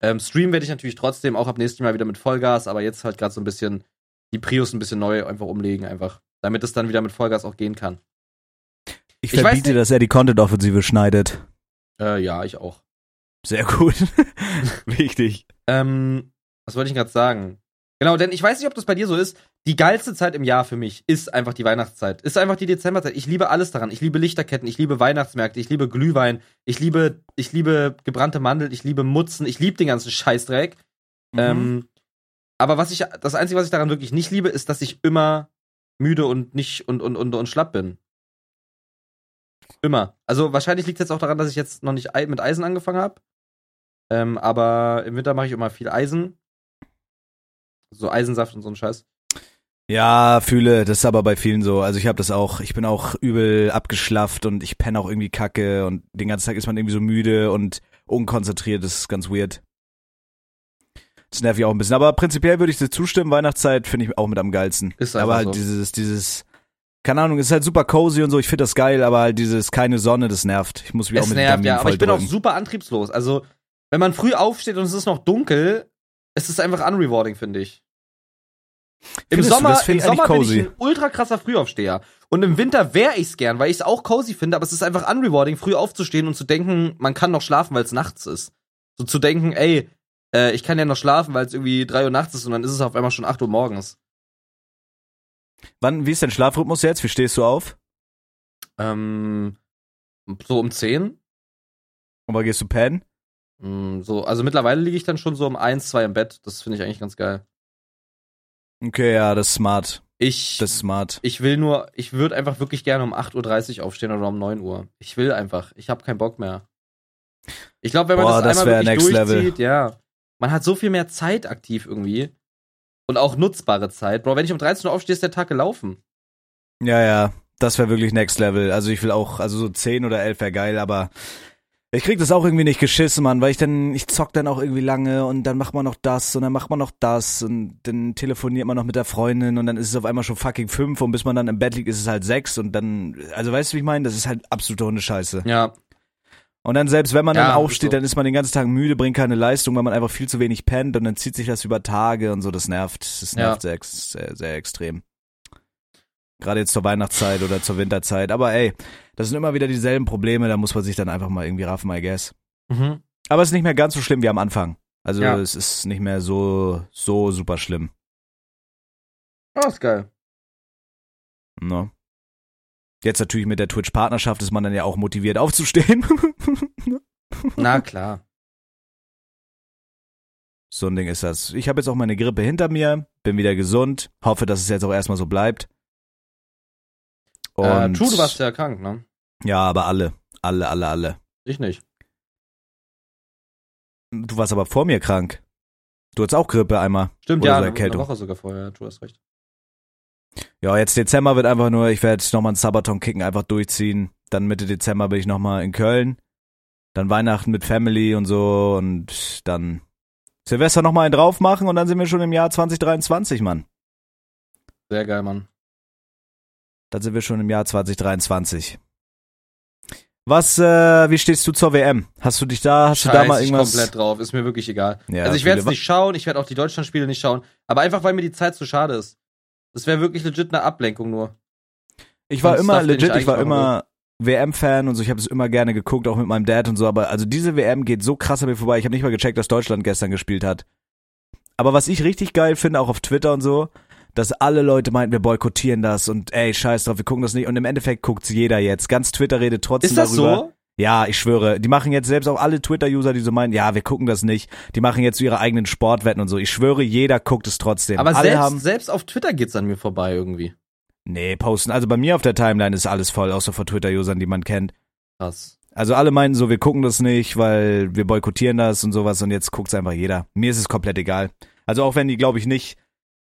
B: ähm, Stream werde ich natürlich trotzdem auch ab nächstem Mal wieder mit Vollgas, aber jetzt halt gerade so ein bisschen die Prius ein bisschen neu einfach umlegen, einfach. Damit es dann wieder mit Vollgas auch gehen kann.
A: Ich
B: Ich
A: verbiete, dass er die Content-Offensive schneidet.
B: Äh, ja, ich auch.
A: Sehr gut. Wichtig.
B: Ähm, was wollte ich gerade sagen? Genau, denn ich weiß nicht, ob das bei dir so ist. Die geilste Zeit im Jahr für mich ist einfach die Weihnachtszeit. Ist einfach die Dezemberzeit. Ich liebe alles daran. Ich liebe Lichterketten, ich liebe Weihnachtsmärkte, ich liebe Glühwein, ich liebe, ich liebe gebrannte Mandel, ich liebe Mutzen, ich liebe den ganzen Scheißdreck.
A: Mhm.
B: Ähm, aber was ich, das Einzige, was ich daran wirklich nicht liebe, ist, dass ich immer müde und nicht und, und, und, und schlapp bin. Immer. Also wahrscheinlich liegt es jetzt auch daran, dass ich jetzt noch nicht mit Eisen angefangen habe. Ähm, aber im Winter mache ich immer viel Eisen. So Eisensaft und so ein Scheiß.
A: Ja, fühle, das ist aber bei vielen so. Also ich habe das auch, ich bin auch übel abgeschlafft und ich penne auch irgendwie kacke und den ganzen Tag ist man irgendwie so müde und unkonzentriert, das ist ganz weird. Das nervt mich auch ein bisschen. Aber prinzipiell würde ich dir zustimmen, Weihnachtszeit finde ich auch mit am geilsten.
B: Ist
A: aber halt
B: so.
A: dieses, dieses, keine Ahnung, ist halt super cozy und so, ich finde das geil, aber halt dieses keine Sonne, das nervt. Ich muss mich auch
B: Es
A: mit
B: nervt, ja, aber ich bin auch
A: drücken.
B: super antriebslos. Also, wenn man früh aufsteht und es ist noch dunkel, es ist einfach unrewarding, finde ich. Im Sommer, im
A: ich
B: Sommer bin ich ein ultra krasser Frühaufsteher. Und im Winter wäre ich's gern, weil ich's auch cozy finde, aber es ist einfach unrewarding, früh aufzustehen und zu denken, man kann noch schlafen, weil es nachts ist. So zu denken, ey, äh, ich kann ja noch schlafen, weil es irgendwie drei Uhr nachts ist und dann ist es auf einmal schon acht Uhr morgens.
A: Wann, wie ist dein Schlafrhythmus jetzt? Wie stehst du auf?
B: Ähm, so um zehn.
A: Und wann gehst du pennen?
B: Mm, So, also mittlerweile liege ich dann schon so um eins, zwei im Bett. Das finde ich eigentlich ganz geil.
A: Okay, ja, das ist smart.
B: Ich,
A: Das ist smart.
B: ich will nur, ich würde einfach wirklich gerne um 8.30 Uhr aufstehen oder um 9 Uhr. Ich will einfach. Ich habe keinen Bock mehr. Ich glaube, wenn man
A: Boah,
B: das
A: das
B: einmal wirklich durchzieht,
A: level.
B: ja. Man hat so viel mehr Zeit aktiv irgendwie. Und auch nutzbare Zeit. Bro, wenn ich um 13 Uhr aufstehe, ist der Tag gelaufen.
A: Ja, ja, das wäre wirklich Next Level. Also ich will auch, also so 10 oder 11 wäre geil, aber ich krieg das auch irgendwie nicht geschissen, Mann, weil ich dann, ich zock dann auch irgendwie lange und dann macht man noch das und dann macht man noch das und dann telefoniert man noch mit der Freundin und dann ist es auf einmal schon fucking fünf und bis man dann im Bett liegt, ist es halt sechs und dann, also weißt du, wie ich meine? Das ist halt absolute Hundescheiße.
B: Ja.
A: Und dann selbst wenn man
B: Ja,
A: dann aufsteht,
B: so.
A: dann ist man den ganzen Tag müde, bringt keine Leistung, weil man einfach viel zu wenig pennt und dann zieht sich das über Tage und so, das nervt. Das
B: Ja.
A: nervt sehr, ex- sehr, sehr extrem. Gerade jetzt zur Weihnachtszeit oder zur Winterzeit. Aber ey, das sind immer wieder dieselben Probleme, da muss man sich dann einfach mal irgendwie raffen, I guess.
B: Mhm.
A: Aber es ist nicht mehr ganz so schlimm wie am Anfang. Also
B: Ja.
A: es ist nicht mehr so, so super schlimm.
B: Oh, ist geil.
A: Ne? Jetzt natürlich mit der Twitch-Partnerschaft ist man dann ja auch motiviert aufzustehen.
B: Na klar.
A: So ein Ding ist das. Ich habe jetzt auch meine Grippe hinter mir, bin wieder gesund, hoffe, dass es jetzt auch erstmal so bleibt. Und
B: äh, True, du warst ja krank, ne?
A: Ja, aber alle, alle, alle, alle.
B: Ich nicht.
A: Du warst aber vor mir krank. Du hattest auch Grippe einmal.
B: Stimmt,
A: Oder
B: ja,
A: so
B: eine,
A: Erkältung.
B: eine Woche sogar vorher. Du hast recht.
A: Ja, jetzt Dezember wird einfach nur, ich werde nochmal einen Sabaton kicken, einfach durchziehen. Dann Mitte Dezember bin ich nochmal in Köln. Dann Weihnachten mit Family und so und dann Silvester nochmal einen drauf machen und dann sind wir schon im Jahr 2023, Mann.
B: Sehr geil, Mann.
A: Dann sind wir schon im Jahr 2023. Was, äh, wie stehst du zur WM? Hast du dich da, hast du da mal
B: Scheiß ich
A: irgendwas?
B: komplett drauf. Ist mir wirklich egal.
A: Ja,
B: also ich werde es nicht schauen, ich werde auch die Deutschlandspiele nicht schauen. Aber einfach, weil mir die Zeit zu schade ist. Das wäre wirklich legit eine Ablenkung nur.
A: Ich war
B: Sonst
A: immer legit,
B: ich
A: ich war immer WM-Fan und so, ich habe es immer gerne geguckt, auch mit meinem Dad und so, aber also diese WM geht so krass an mir vorbei. Ich habe nicht mal gecheckt, dass Deutschland gestern gespielt hat. Aber was ich richtig geil finde, auch auf Twitter und so, dass alle Leute meinten, wir boykottieren das und ey, scheiß drauf, wir gucken das nicht. Und im Endeffekt guckt's jeder jetzt. Ganz Twitter redet trotzdem
B: Ist das
A: darüber.
B: so?
A: Ja, ich schwöre, die machen jetzt selbst auch alle Twitter-User, die so meinen, ja, wir gucken das nicht, die machen jetzt so ihre eigenen Sportwetten und so. Ich schwöre, jeder guckt es trotzdem.
B: Aber
A: alle
B: selbst,
A: haben,
B: selbst auf Twitter geht's an mir vorbei irgendwie.
A: nee, posten. Also bei mir auf der Timeline ist alles voll, außer von Twitter-Usern, die man kennt.
B: Krass.
A: Also alle meinten so, wir gucken das nicht, weil wir boykottieren das und sowas und jetzt guckt's einfach jeder. Mir ist es komplett egal. Also auch wenn die, glaube ich, nicht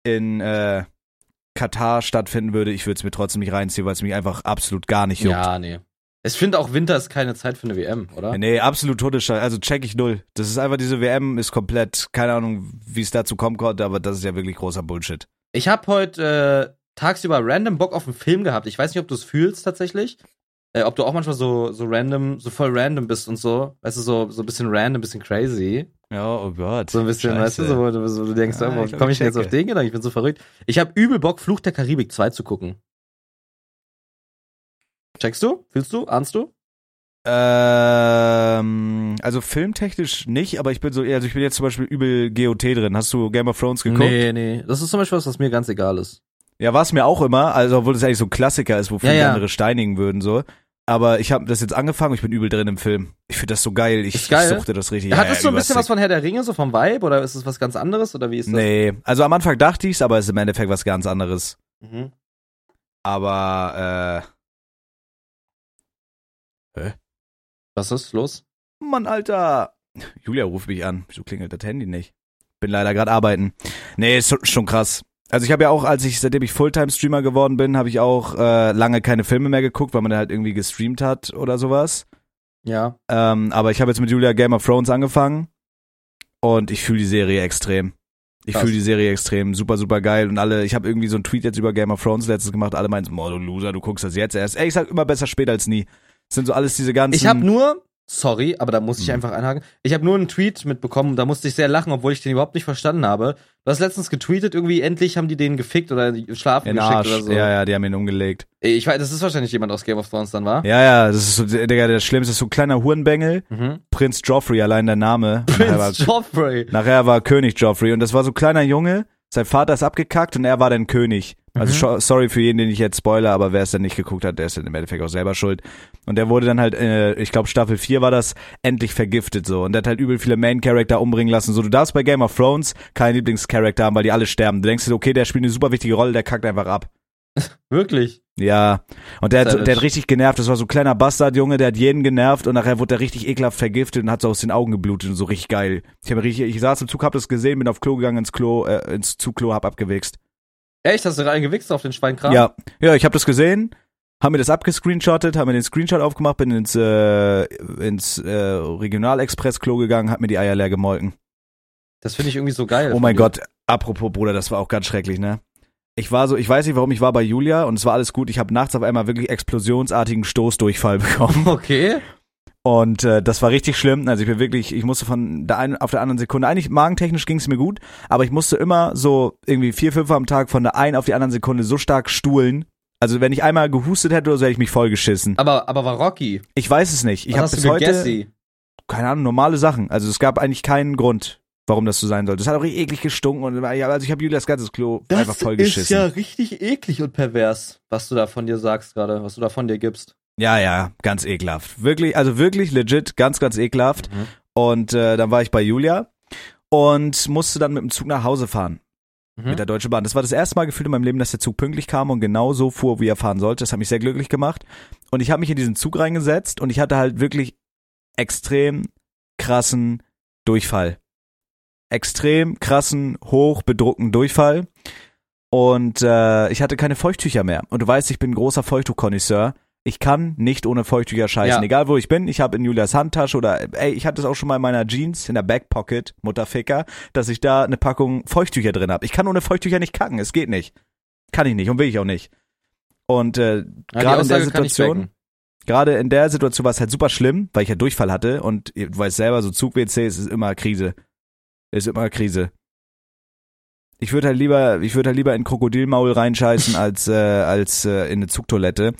A: in äh, Katar stattfinden würde, ich würde es mir trotzdem nicht reinziehen, weil es mich einfach absolut gar nicht juckt.
B: Ja, nee. Ich finde auch Winter ist keine Zeit für eine WM, oder?
A: Nee, absolut Todesscheiß. Also check ich null. Das ist einfach, diese WM ist komplett, keine Ahnung, wie es dazu kommen konnte, aber das ist ja wirklich großer Bullshit.
B: Ich habe heute äh, tagsüber random Bock auf einen Film gehabt. Ich weiß nicht, ob du es fühlst tatsächlich. Äh, ob du auch manchmal so, so random, so voll random bist und so. Weißt du, so, so ein bisschen random, ein bisschen crazy.
A: Ja, oh Gott.
B: So ein bisschen, weißt du, so, wo du, so, du denkst,
A: Ja,
B: oh,
A: ich
B: wie
A: glaub,
B: komme
A: ich
B: ich denn jetzt auf den Gedanken? Ich bin so verrückt. Ich habe übel Bock, Fluch der Karibik 2 zu gucken. Checkst du? Fühlst du? Ahnst du?
A: Ähm, also filmtechnisch nicht, aber ich bin so, also ich bin jetzt zum Beispiel übel GOT drin. Hast du Game of Thrones geguckt?
B: Nee, nee. Das ist zum Beispiel was, was mir ganz egal ist.
A: Ja, war es mir auch immer, also obwohl das eigentlich so ein Klassiker ist, wofür
B: Ja, ja.
A: andere steinigen würden, so. Aber ich habe das jetzt angefangen ich bin übel drin im Film. Ich finde das so geil. Ich,
B: geil?
A: ich suchte das richtig.
B: Hat
A: ja,
B: das
A: ja,
B: so ein bisschen was von Herr der Ringe, so vom Vibe, oder ist es was ganz anderes, oder wie ist das?
A: Nee, also am Anfang dachte ich's, aber es ist im Endeffekt was ganz anderes.
B: Mhm.
A: Aber,
B: Was ist los?
A: äh, Mann, Alter. Julia ruft mich an. Wieso klingelt das Handy nicht? Bin leider gerade arbeiten. Nee, ist schon krass. Also ich habe ja auch, als ich, seitdem ich Fulltime-Streamer geworden bin, habe ich auch äh, lange keine Filme mehr geguckt, weil man halt irgendwie gestreamt hat oder sowas.
B: Ja.
A: Ähm, aber ich habe jetzt mit Julia Game of Thrones angefangen und ich fühle die Serie extrem. Ich fühle die Serie extrem, super, super geil. Und alle, ich habe irgendwie so einen Tweet jetzt über Game of Thrones letztens gemacht, alle meinen, so, "Boah, du Loser, du guckst das jetzt erst. Ey, ich sag immer besser spät als nie. Das sind so alles diese ganzen.
B: Ich habe nur, Sorry, aber da muss ich
A: Hm.
B: einfach einhaken. Ich habe nur einen Tweet mitbekommen, da musste ich sehr lachen, obwohl ich den überhaupt nicht verstanden habe. Du hast letztens getweetet, irgendwie endlich haben die den gefickt oder schlafen
A: In
B: geschickt
A: Arsch.
B: oder so.
A: Ja, ja, die haben ihn umgelegt.
B: Ich weiß, das ist wahrscheinlich jemand aus Game of Thrones dann, war?
A: Ja, ja, das ist so, Digga, das Schlimmste ist so ein kleiner Hurenbengel.
B: Mhm.
A: Prinz Joffrey, allein der Name.
B: Prince Joffrey.
A: nachher war König Joffrey und das war so ein kleiner Junge. Sein Vater ist abgekackt und er war dann König. Also
B: Mhm.
A: sorry für jeden, den ich jetzt spoiler, aber wer es dann nicht geguckt hat, der ist dann im Endeffekt auch selber schuld. Und der wurde dann halt, äh, ich glaube Staffel 4 war das, endlich vergiftet so. Und der hat halt übel viele Main-Character umbringen lassen. So, du darfst bei Game of Thrones keinen Lieblingscharakter haben, weil die alle sterben. Du denkst dir, okay, der spielt eine super wichtige Rolle, der kackt einfach ab.
B: Wirklich.
A: Ja, und der hat, der hat richtig genervt. Das war so ein kleiner Bastardjunge, der hat jeden genervt und nachher wurde der richtig ekelhaft vergiftet und hat so aus den Augen geblutet und so richtig geil. Ich habe richtig, ich saß im Zug, hab das gesehen, bin auf Klo gegangen, ins Klo, äh, ins Zugklo, hab abgewichst.
B: Echt, hast du reingewichst auf den Schweinkram?
A: Ja, ja, ich habe das gesehen, hab mir das abgescreenshottet, hab mir den Screenshot aufgemacht, bin ins äh, ins äh, Regionalexpress-Klo gegangen, hab mir die Eier leer gemolken.
B: Das finde ich irgendwie so geil.
A: Oh mein. Gott, apropos Bruder, das war auch ganz schrecklich, ne? Ich war so, ich weiß nicht warum, ich war bei Julia und es war alles gut. Ich habe nachts auf einmal wirklich explosionsartigen Stoßdurchfall bekommen.
B: Okay.
A: Und äh, das war richtig schlimm. Also ich bin wirklich, ich musste von der einen auf der anderen Sekunde, eigentlich magentechnisch ging es mir gut, aber ich musste immer so irgendwie vier, fünf am Tag von der einen auf die anderen Sekunde so stark stuhlen. Also wenn ich einmal gehustet hätte oder so, hätte ich mich vollgeschissen.
B: Aber, aber war Rocky.
A: Ich weiß es nicht. Ich habe bis heute
B: gegessen?
A: keine Ahnung normale Sachen. Also es gab eigentlich keinen Grund, warum das so sein sollte. Es hat auch richtig eklig gestunken und ja, also ich habe Julias ganzes Klo einfach vollgeschissen.
B: richtig eklig und pervers, was du da von dir sagst gerade, was du da von dir gibst.
A: Ja, ja, ganz ekelhaft. Wirklich, also wirklich legit, ganz, ganz ekelhaft.
B: Mhm.
A: Und äh, dann war ich bei Julia und musste dann mit dem Zug nach Hause fahren.
B: Mhm.
A: Mit der Deutschen Bahn. Das war das erste Mal gefühlt in meinem Leben, dass der Zug pünktlich kam und genau so fuhr, wie er fahren sollte. Das hat mich sehr glücklich gemacht. Und ich habe mich in diesen Zug reingesetzt und ich hatte halt wirklich extrem krassen Durchfall. Extrem krassen, hochbedruckten Durchfall. Und äh, ich hatte keine Feuchttücher mehr. Und du weißt, ich bin ein großer Feuchttuch-Konnoisseur. Ich kann nicht ohne Feuchttücher scheißen.
B: Ja.
A: Egal wo ich bin, ich habe in Julias Handtasche oder ey, ich hatte es auch schon mal in meiner Jeans, in der Backpocket, Mutterficker, dass ich da eine Packung Feuchttücher drin habe. Ich kann ohne Feuchttücher nicht kacken, es geht nicht. Kann ich nicht und will ich auch nicht. Und äh, gerade in der Situation, gerade in der Situation war es halt super schlimm, weil ich ja Durchfall hatte und du weißt selber, so Zug-WC ist immer Krise. Ist immer Krise. Ich würde halt lieber, ich würde halt lieber in Krokodilmaul reinscheißen als äh, als äh, in eine Zugtoilette.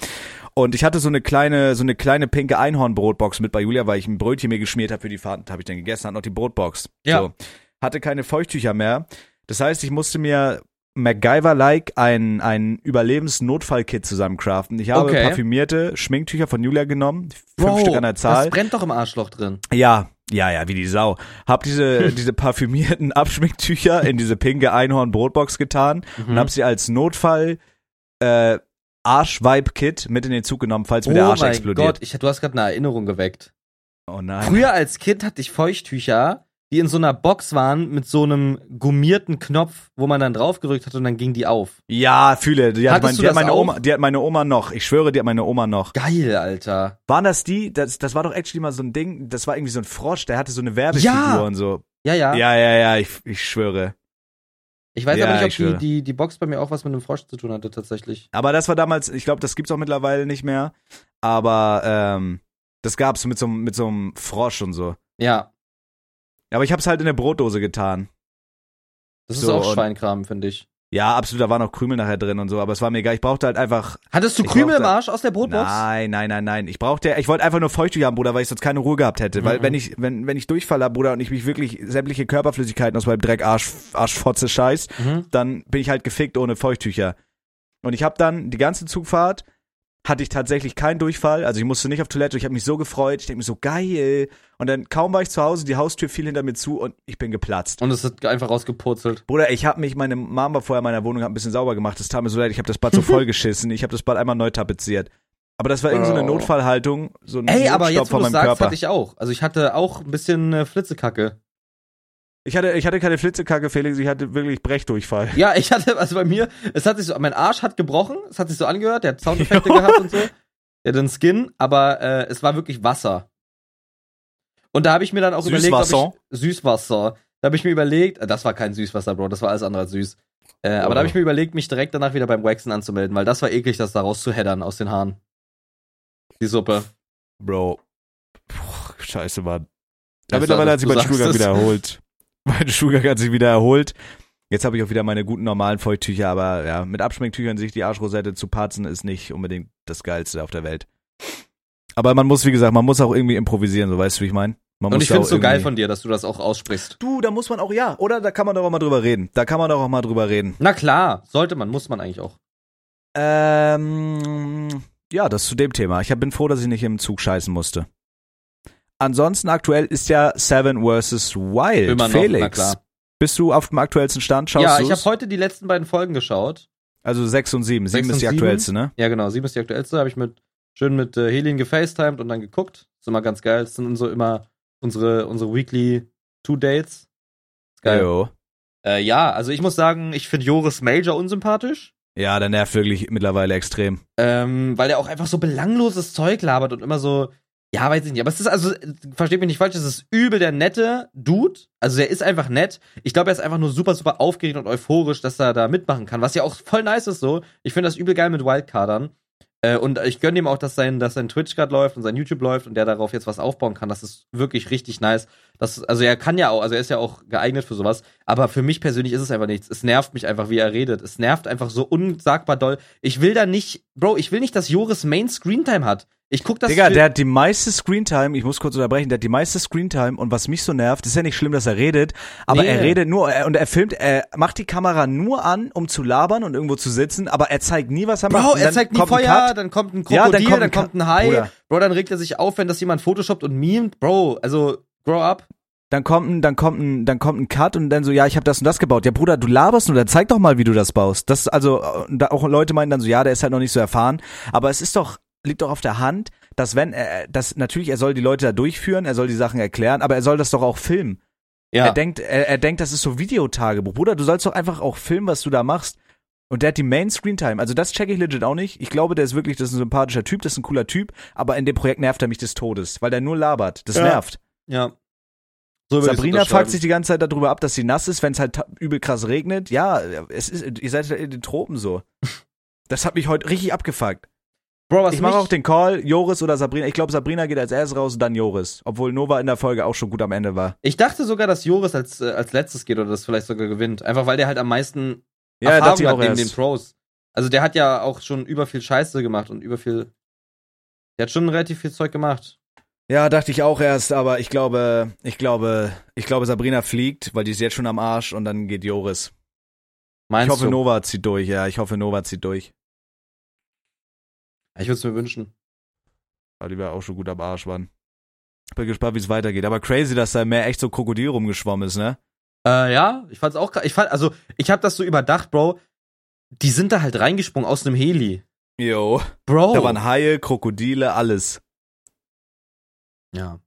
A: Und ich hatte so eine kleine, so eine kleine pinke Einhornbrotbox mit bei Julia, weil ich ein Brötchen mir geschmiert habe für die Fahrt. Habe ich dann gegessen, hat noch die Brotbox.
B: Ja.
A: So. Hatte keine Feuchttücher mehr. Das heißt, ich musste mir MacGyver-like ein, ein Überlebensnotfallkit zusammencraften. Ich habe
B: Okay.
A: parfümierte Schminktücher von Julia genommen, fünf
B: Bro,
A: Stück an der Zahl.
B: Das brennt doch im Arschloch drin.
A: Ja, ja, ja, wie die Sau. Hab diese, diese parfümierten Abschminktücher in diese pinke Einhorn-Brotbox getan und hab sie als Notfall äh, Arschweib-Kit mit in den Zug genommen, falls mir der
B: oh
A: Arsch
B: mein
A: explodiert.
B: Gott, ich, du hast gerade eine Erinnerung geweckt.
A: Oh nein.
B: Früher als Kind hatte ich Feuchttücher, die in so einer Box waren mit so einem gummierten Knopf, wo man dann draufgedrückt hat und dann ging die auf.
A: Ja, fühle. Die hat, mein, die, hat meine? Oma, die hat meine Oma noch. Ich schwöre, die hat meine Oma noch.
B: Geil, Alter.
A: Waren das die? Das, das war doch actually mal so ein Ding. Das war irgendwie so ein Frosch, der hatte so eine Werbefigur
B: Ja.
A: und so.
B: Ja, ja.
A: Ja, ja, ja, ich, ich schwöre.
B: Ich weiß
A: Ja,
B: aber nicht, ob die, die, die Box bei mir auch was mit einem Frosch zu tun hatte, tatsächlich.
A: Aber das war damals, ich glaube, das gibt's auch mittlerweile nicht mehr. Aber ähm, das gab's mit so, mit so einem Frosch und so.
B: Ja.
A: Aber ich hab's halt in der Brotdose getan.
B: Das
A: So,
B: ist auch Schweinkram, finde ich.
A: Ja, absolut, da waren auch Krümel nachher drin und so, aber es war mir egal. Ich brauchte halt einfach.
B: Hattest du Krümel im Arsch aus der Brotbox?
A: Nein, nein, nein, nein. Ich brauchte, ich wollte einfach nur Feuchttücher haben, Bruder, weil ich sonst keine Ruhe gehabt hätte. Weil
B: Mhm.
A: wenn ich, wenn, wenn ich Durchfall hab, Bruder, und ich mich wirklich sämtliche Körperflüssigkeiten aus meinem Dreck Arsch, Arschfotze scheiß,
B: Mhm.
A: dann bin ich halt gefickt ohne Feuchttücher. Und ich habe dann die ganze Zugfahrt hatte ich tatsächlich keinen Durchfall, also ich musste nicht auf Toilette, ich habe mich so gefreut, ich denke mir so geil. Und dann kaum war ich zu Hause, die Haustür fiel hinter mir zu und ich bin geplatzt.
B: Und es hat einfach rausgepurzelt.
A: Bruder, ich habe mich, meine Mama vorher in meiner Wohnung hat ein bisschen sauber gemacht, das tat mir so leid, ich habe das Bad so vollgeschissen, ich habe das Bad einmal neu tapeziert. Aber das war irgendwie so eine
B: Oh.
A: Notfallhaltung, so ein
B: Ey, aber
A: Notstopp
B: jetzt, wo du sagst,
A: Körper.
B: hatte ich auch. Also ich hatte auch ein bisschen äh, Flitzekacke.
A: Ich hatte, ich hatte keine Flitzekacke, Felix, ich hatte wirklich Brechdurchfall.
B: Ja, ich hatte, also bei mir, es hat sich so, mein Arsch hat gebrochen, es hat sich so angehört, der hat Soundeffekte gehabt und so. Der hat einen Skin, aber äh, es war wirklich Wasser. Und da habe ich mir dann auch überlegt,
A: Süßwasser?
B: ob ich, Süßwasser. Da habe ich mir überlegt, äh, das war kein Süßwasser, Bro, das war alles andere als süß. Äh, aber da habe ich mir überlegt, mich direkt danach wieder beim Waxen anzumelden, weil das war eklig, das da rauszuheddern aus den Haaren. Die Suppe.
A: Bro. Puh, Scheiße, Mann.
B: Ja,
A: mittlerweile hat sich mein Stuhlgang
B: es.
A: Mein Stuhlgang hat sich wieder erholt. Jetzt habe ich auch wieder meine guten normalen Feuchttücher, aber ja, mit Abschminktüchern sich die Arschrosette zu parzen ist nicht unbedingt das Geilste auf der Welt. Aber man muss, wie gesagt, man muss auch irgendwie improvisieren, so weißt du, wie ich meine?
B: Und ich finde es so geil von dir, dass du das auch aussprichst.
A: Du, da muss man auch, ja, oder? Da kann man doch auch mal drüber reden. Da kann man doch auch mal drüber reden.
B: Na klar, sollte man, muss man eigentlich auch.
A: Ähm, ja, das zu dem Thema. Ich bin froh, dass ich nicht im Zug scheißen musste. Ansonsten aktuell ist ja Seven vs. Wild.
B: Immer noch,
A: Felix, bist du auf dem aktuellsten Stand? Schaust
B: ja,
A: du's?
B: ich habe heute die letzten beiden Folgen geschaut.
A: Also sechs und sieben. Sieben ist die
B: sieben.
A: aktuellste, ne?
B: Ja, genau, sieben ist die aktuellste. Habe ich mit schön mit äh, Helin gefacetimed und dann geguckt. Ist immer ganz geil. Das sind so immer unsere, unsere Weekly Two Dates. Geil.
A: Jo.
B: Äh, ja, also ich muss sagen, ich finde Joris Major unsympathisch.
A: Ja, der nervt wirklich mittlerweile extrem.
B: Ähm, weil er auch einfach so belangloses Zeug labert und immer so, ja, weiß ich nicht. Aber es ist also, versteht mich nicht falsch, es ist übel der nette Dude. Also der ist einfach nett. Ich glaube, er ist einfach nur super, super aufgeregt und euphorisch, dass er da mitmachen kann. Was ja auch voll nice ist so. Ich finde das übel geil mit Wildcardern. Äh, und ich gönne ihm auch, dass sein, dass sein Twitch gerade läuft und sein YouTube läuft und der darauf jetzt was aufbauen kann. Das ist wirklich richtig nice. Das, also er kann ja auch, also er ist ja auch geeignet für sowas. Aber für mich persönlich ist es einfach nichts. Es nervt mich einfach, wie er redet. Es nervt einfach so unsagbar doll. Ich will da nicht, Bro, ich will nicht, dass Joris Main Screentime hat. Ich guck das
A: Digga, der hat die meiste Screentime, ich muss kurz unterbrechen, der hat die meiste Screentime und was mich so nervt, ist ja nicht schlimm, dass er redet, aber
B: Nee.
A: er redet nur er, und er filmt, er macht die Kamera nur an, um zu labern und irgendwo zu sitzen, aber er zeigt nie, was er macht.
B: Bro, er
A: dann
B: zeigt nie Feuer, dann kommt ein
A: Ja,
B: Krokodil,
A: dann
B: dann
A: kommt
B: kommt
A: ein.
B: Hai.
A: Bruder.
B: Bro, dann regt er sich auf, wenn das jemand photoshoppt und memet. Bro, also, grow up.
A: Dann kommt ein, dann kommt ein, dann kommt ein Cut und dann so, ja, ich habe das und das gebaut. Ja, Bruder, du laberst nur, dann zeig doch mal, wie du das baust. Das also äh, da auch Leute meinen dann so, ja, der ist halt noch nicht so erfahren, aber es ist doch liegt doch auf der Hand, dass wenn er das natürlich er soll die Leute da durchführen, er soll die Sachen erklären, aber er soll das doch auch filmen.
B: Ja.
A: Er denkt er, er denkt, das ist so Videotagebuch. Bruder, du sollst doch einfach auch filmen, was du da machst. Und der hat die Main Screen Time. Also das checke ich legit auch nicht. Ich glaube, der ist wirklich, das ist ein sympathischer Typ, das ist ein cooler Typ, aber in dem Projekt nervt er mich des Todes, weil der nur labert. Das
B: Ja.
A: nervt.
B: ja. So
A: Sabrina fuckt sich die ganze Zeit darüber ab, dass sie nass ist, wenn es halt übel krass regnet. Ja, es ist, ihr seid halt in den Tropen so. Das hat mich heute richtig abgefuckt.
B: Bro, was
A: Ich mache auch den Call, Joris oder Sabrina. Ich glaube, Sabrina geht als erstes raus und dann Joris. Obwohl Nova in der Folge auch schon gut am Ende war.
B: Ich dachte sogar, dass Joris als, äh, als letztes geht oder das vielleicht sogar gewinnt. Einfach weil der halt am meisten
A: Ja,
B: Erfahrung
A: dachte ich
B: hat
A: auch
B: neben den
A: erst.
B: Pros. Also der hat ja auch schon über viel Scheiße gemacht und über viel. Der hat schon relativ viel Zeug gemacht.
A: Ja, dachte ich auch erst, aber ich glaube, ich glaube, ich glaube, Sabrina fliegt, weil die ist jetzt schon am Arsch und dann geht Joris.
B: Meinst
A: ich hoffe,
B: du?
A: Nova zieht durch, ja. Ich hoffe, Nova zieht durch.
B: Ich würde es mir wünschen.
A: Weil die war auch schon gut am Arsch waren. Bin gespannt, wie es weitergeht. Aber crazy, dass da mehr echt so Krokodil rumgeschwommen ist, ne?
B: Äh, ja, ich fand's auch krass. Ich fand, also, ich hab das so überdacht, Bro. Die sind da halt reingesprungen aus einem Heli.
A: Jo.
B: Bro.
A: Da waren Haie, Krokodile, alles.
B: ja.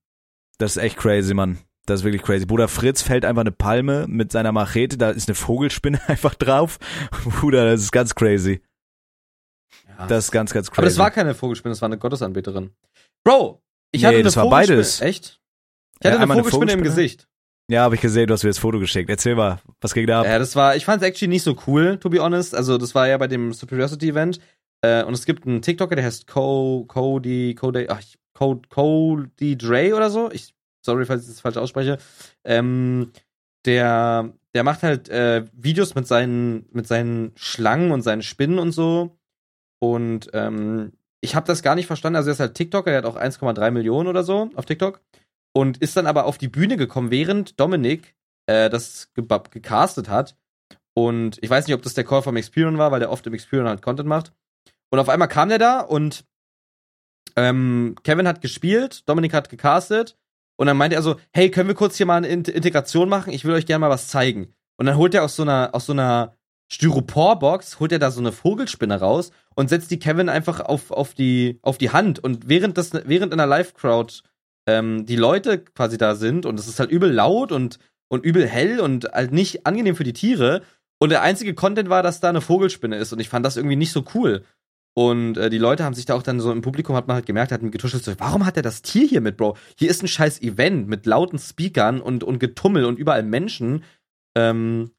A: Das ist echt crazy, Mann. Das ist wirklich crazy. Bruder Fritz fällt einfach eine Palme mit seiner Machete, da ist eine Vogelspinne einfach drauf. Bruder, das ist ganz crazy.
B: Ja.
A: Das ist ganz, ganz crazy.
B: Aber das war keine Vogelspinne, das war eine Gottesanbeterin. Bro, ich
A: Nee,
B: hatte eine
A: das war
B: Vogelspinne.
A: beides.
B: Echt? Ich
A: Ja,
B: hatte eine
A: einmal eine
B: Vogelspinne im
A: Vogelspinne.
B: Gesicht.
A: ja, habe ich gesehen, du hast mir das Foto geschickt. Erzähl mal, was ging da ab?
B: Ja, das war, ich fand's actually nicht so cool, to be honest. Also, das war ja bei dem Superiority Event. Äh, und es gibt einen TikToker, der heißt Co, Cody, Cody, ach, Cody Dre oder so. Ich, sorry, falls ich das falsch ausspreche. Ähm, der, der macht halt äh, Videos mit seinen, mit seinen Schlangen und seinen Spinnen und so. Und ähm, ich habe das gar nicht verstanden. Also er ist halt TikToker, der hat auch 1,3 Millionen oder so auf TikTok. Und ist dann aber auf die Bühne gekommen, während Dominik äh, das ge gecastet hat. Und ich weiß nicht, ob das der Call vom Experian war, weil der oft im Experian halt Content macht. Und auf einmal kam der da und ähm, Kevin hat gespielt, Dominik hat gecastet. Und dann meinte er so, hey, können wir kurz hier mal eine Int- Integration machen? Ich will euch gerne mal was zeigen. Und dann holt er aus so einer, aus so einer Styroporbox, holt er da so eine Vogelspinne raus und setzt die Kevin einfach auf, auf, die, auf die Hand. Und während, das, während in der Live-Crowd ähm, die Leute quasi da sind und es ist halt übel laut und, und übel hell und halt nicht angenehm für die Tiere. Und der einzige Content war, dass da eine Vogelspinne ist. Und ich fand das irgendwie nicht so cool. Und äh, die Leute haben sich da auch dann so im Publikum, hat man halt gemerkt, hatten getuschelt, so, warum hat er das Tier hier mit, Bro? Hier ist ein scheiß Event mit lauten Speakern und, und Getummel und überall Menschen. Ähm,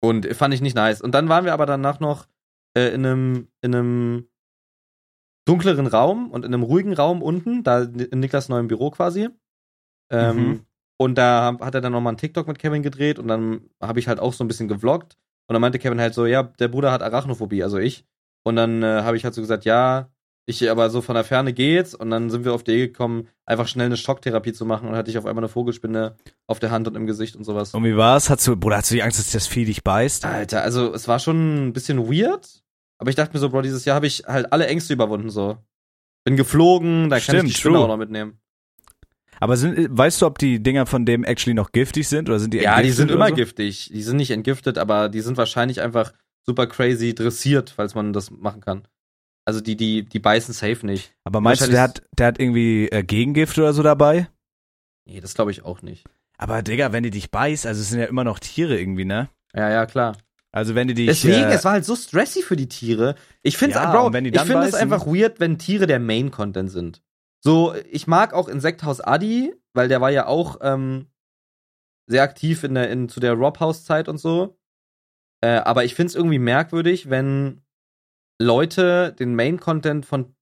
B: und fand ich nicht nice. Und dann waren wir aber danach noch äh, in einem, in einem dunkleren Raum und in einem ruhigen Raum unten, da in Niklas neuem Büro quasi. Ähm,
A: Mhm.
B: Und da hat er dann nochmal einen TikTok mit Kevin gedreht und dann habe ich halt auch so ein bisschen gevloggt. Und dann meinte Kevin halt so, ja, der Bruder hat Arachnophobie, also ich. Und dann äh, habe ich halt so gesagt, ja, ich aber so von der Ferne geht's. Und dann sind wir auf die Idee gekommen, einfach schnell eine Schocktherapie zu machen und hatte ich auf einmal eine Vogelspinne auf der Hand und im Gesicht und sowas.
A: Und wie war's? Hast du, Bruder, hast du die Angst, dass das Vieh dich beißt?
B: Alter, also es war schon ein bisschen weird, aber ich dachte mir so, Bro, dieses Jahr habe ich halt alle Ängste überwunden so. Bin geflogen, da kann
A: Stimmt,
B: ich die Spinne
A: true.
B: auch noch mitnehmen.
A: Aber sind, weißt du, ob die Dinger von dem actually noch giftig sind oder sind die
B: Ja, die sind immer
A: so?
B: giftig. Die sind nicht entgiftet, aber die sind wahrscheinlich einfach super crazy dressiert, falls man das machen kann. Also die, die, die beißen safe nicht.
A: Aber meinst du, der hat, der hat irgendwie äh, Gegengift oder so dabei?
B: Nee, das glaube ich auch nicht.
A: Aber Digga, wenn die dich beißt, also es sind ja immer noch Tiere irgendwie, ne?
B: Ja, ja, klar.
A: Also wenn die dich.
B: Deswegen,
A: äh,
B: es war halt so stressy für die Tiere. Ich finde
A: Ja,
B: Bro, ich finde es einfach weird, wenn Tiere der Main-Content sind. So, ich mag auch Insekthaus Adi, weil der war ja auch ähm, sehr aktiv in der, in, zu der Rob House-Zeit und so. Äh, aber ich finde es irgendwie merkwürdig, wenn Leute den Main-Content von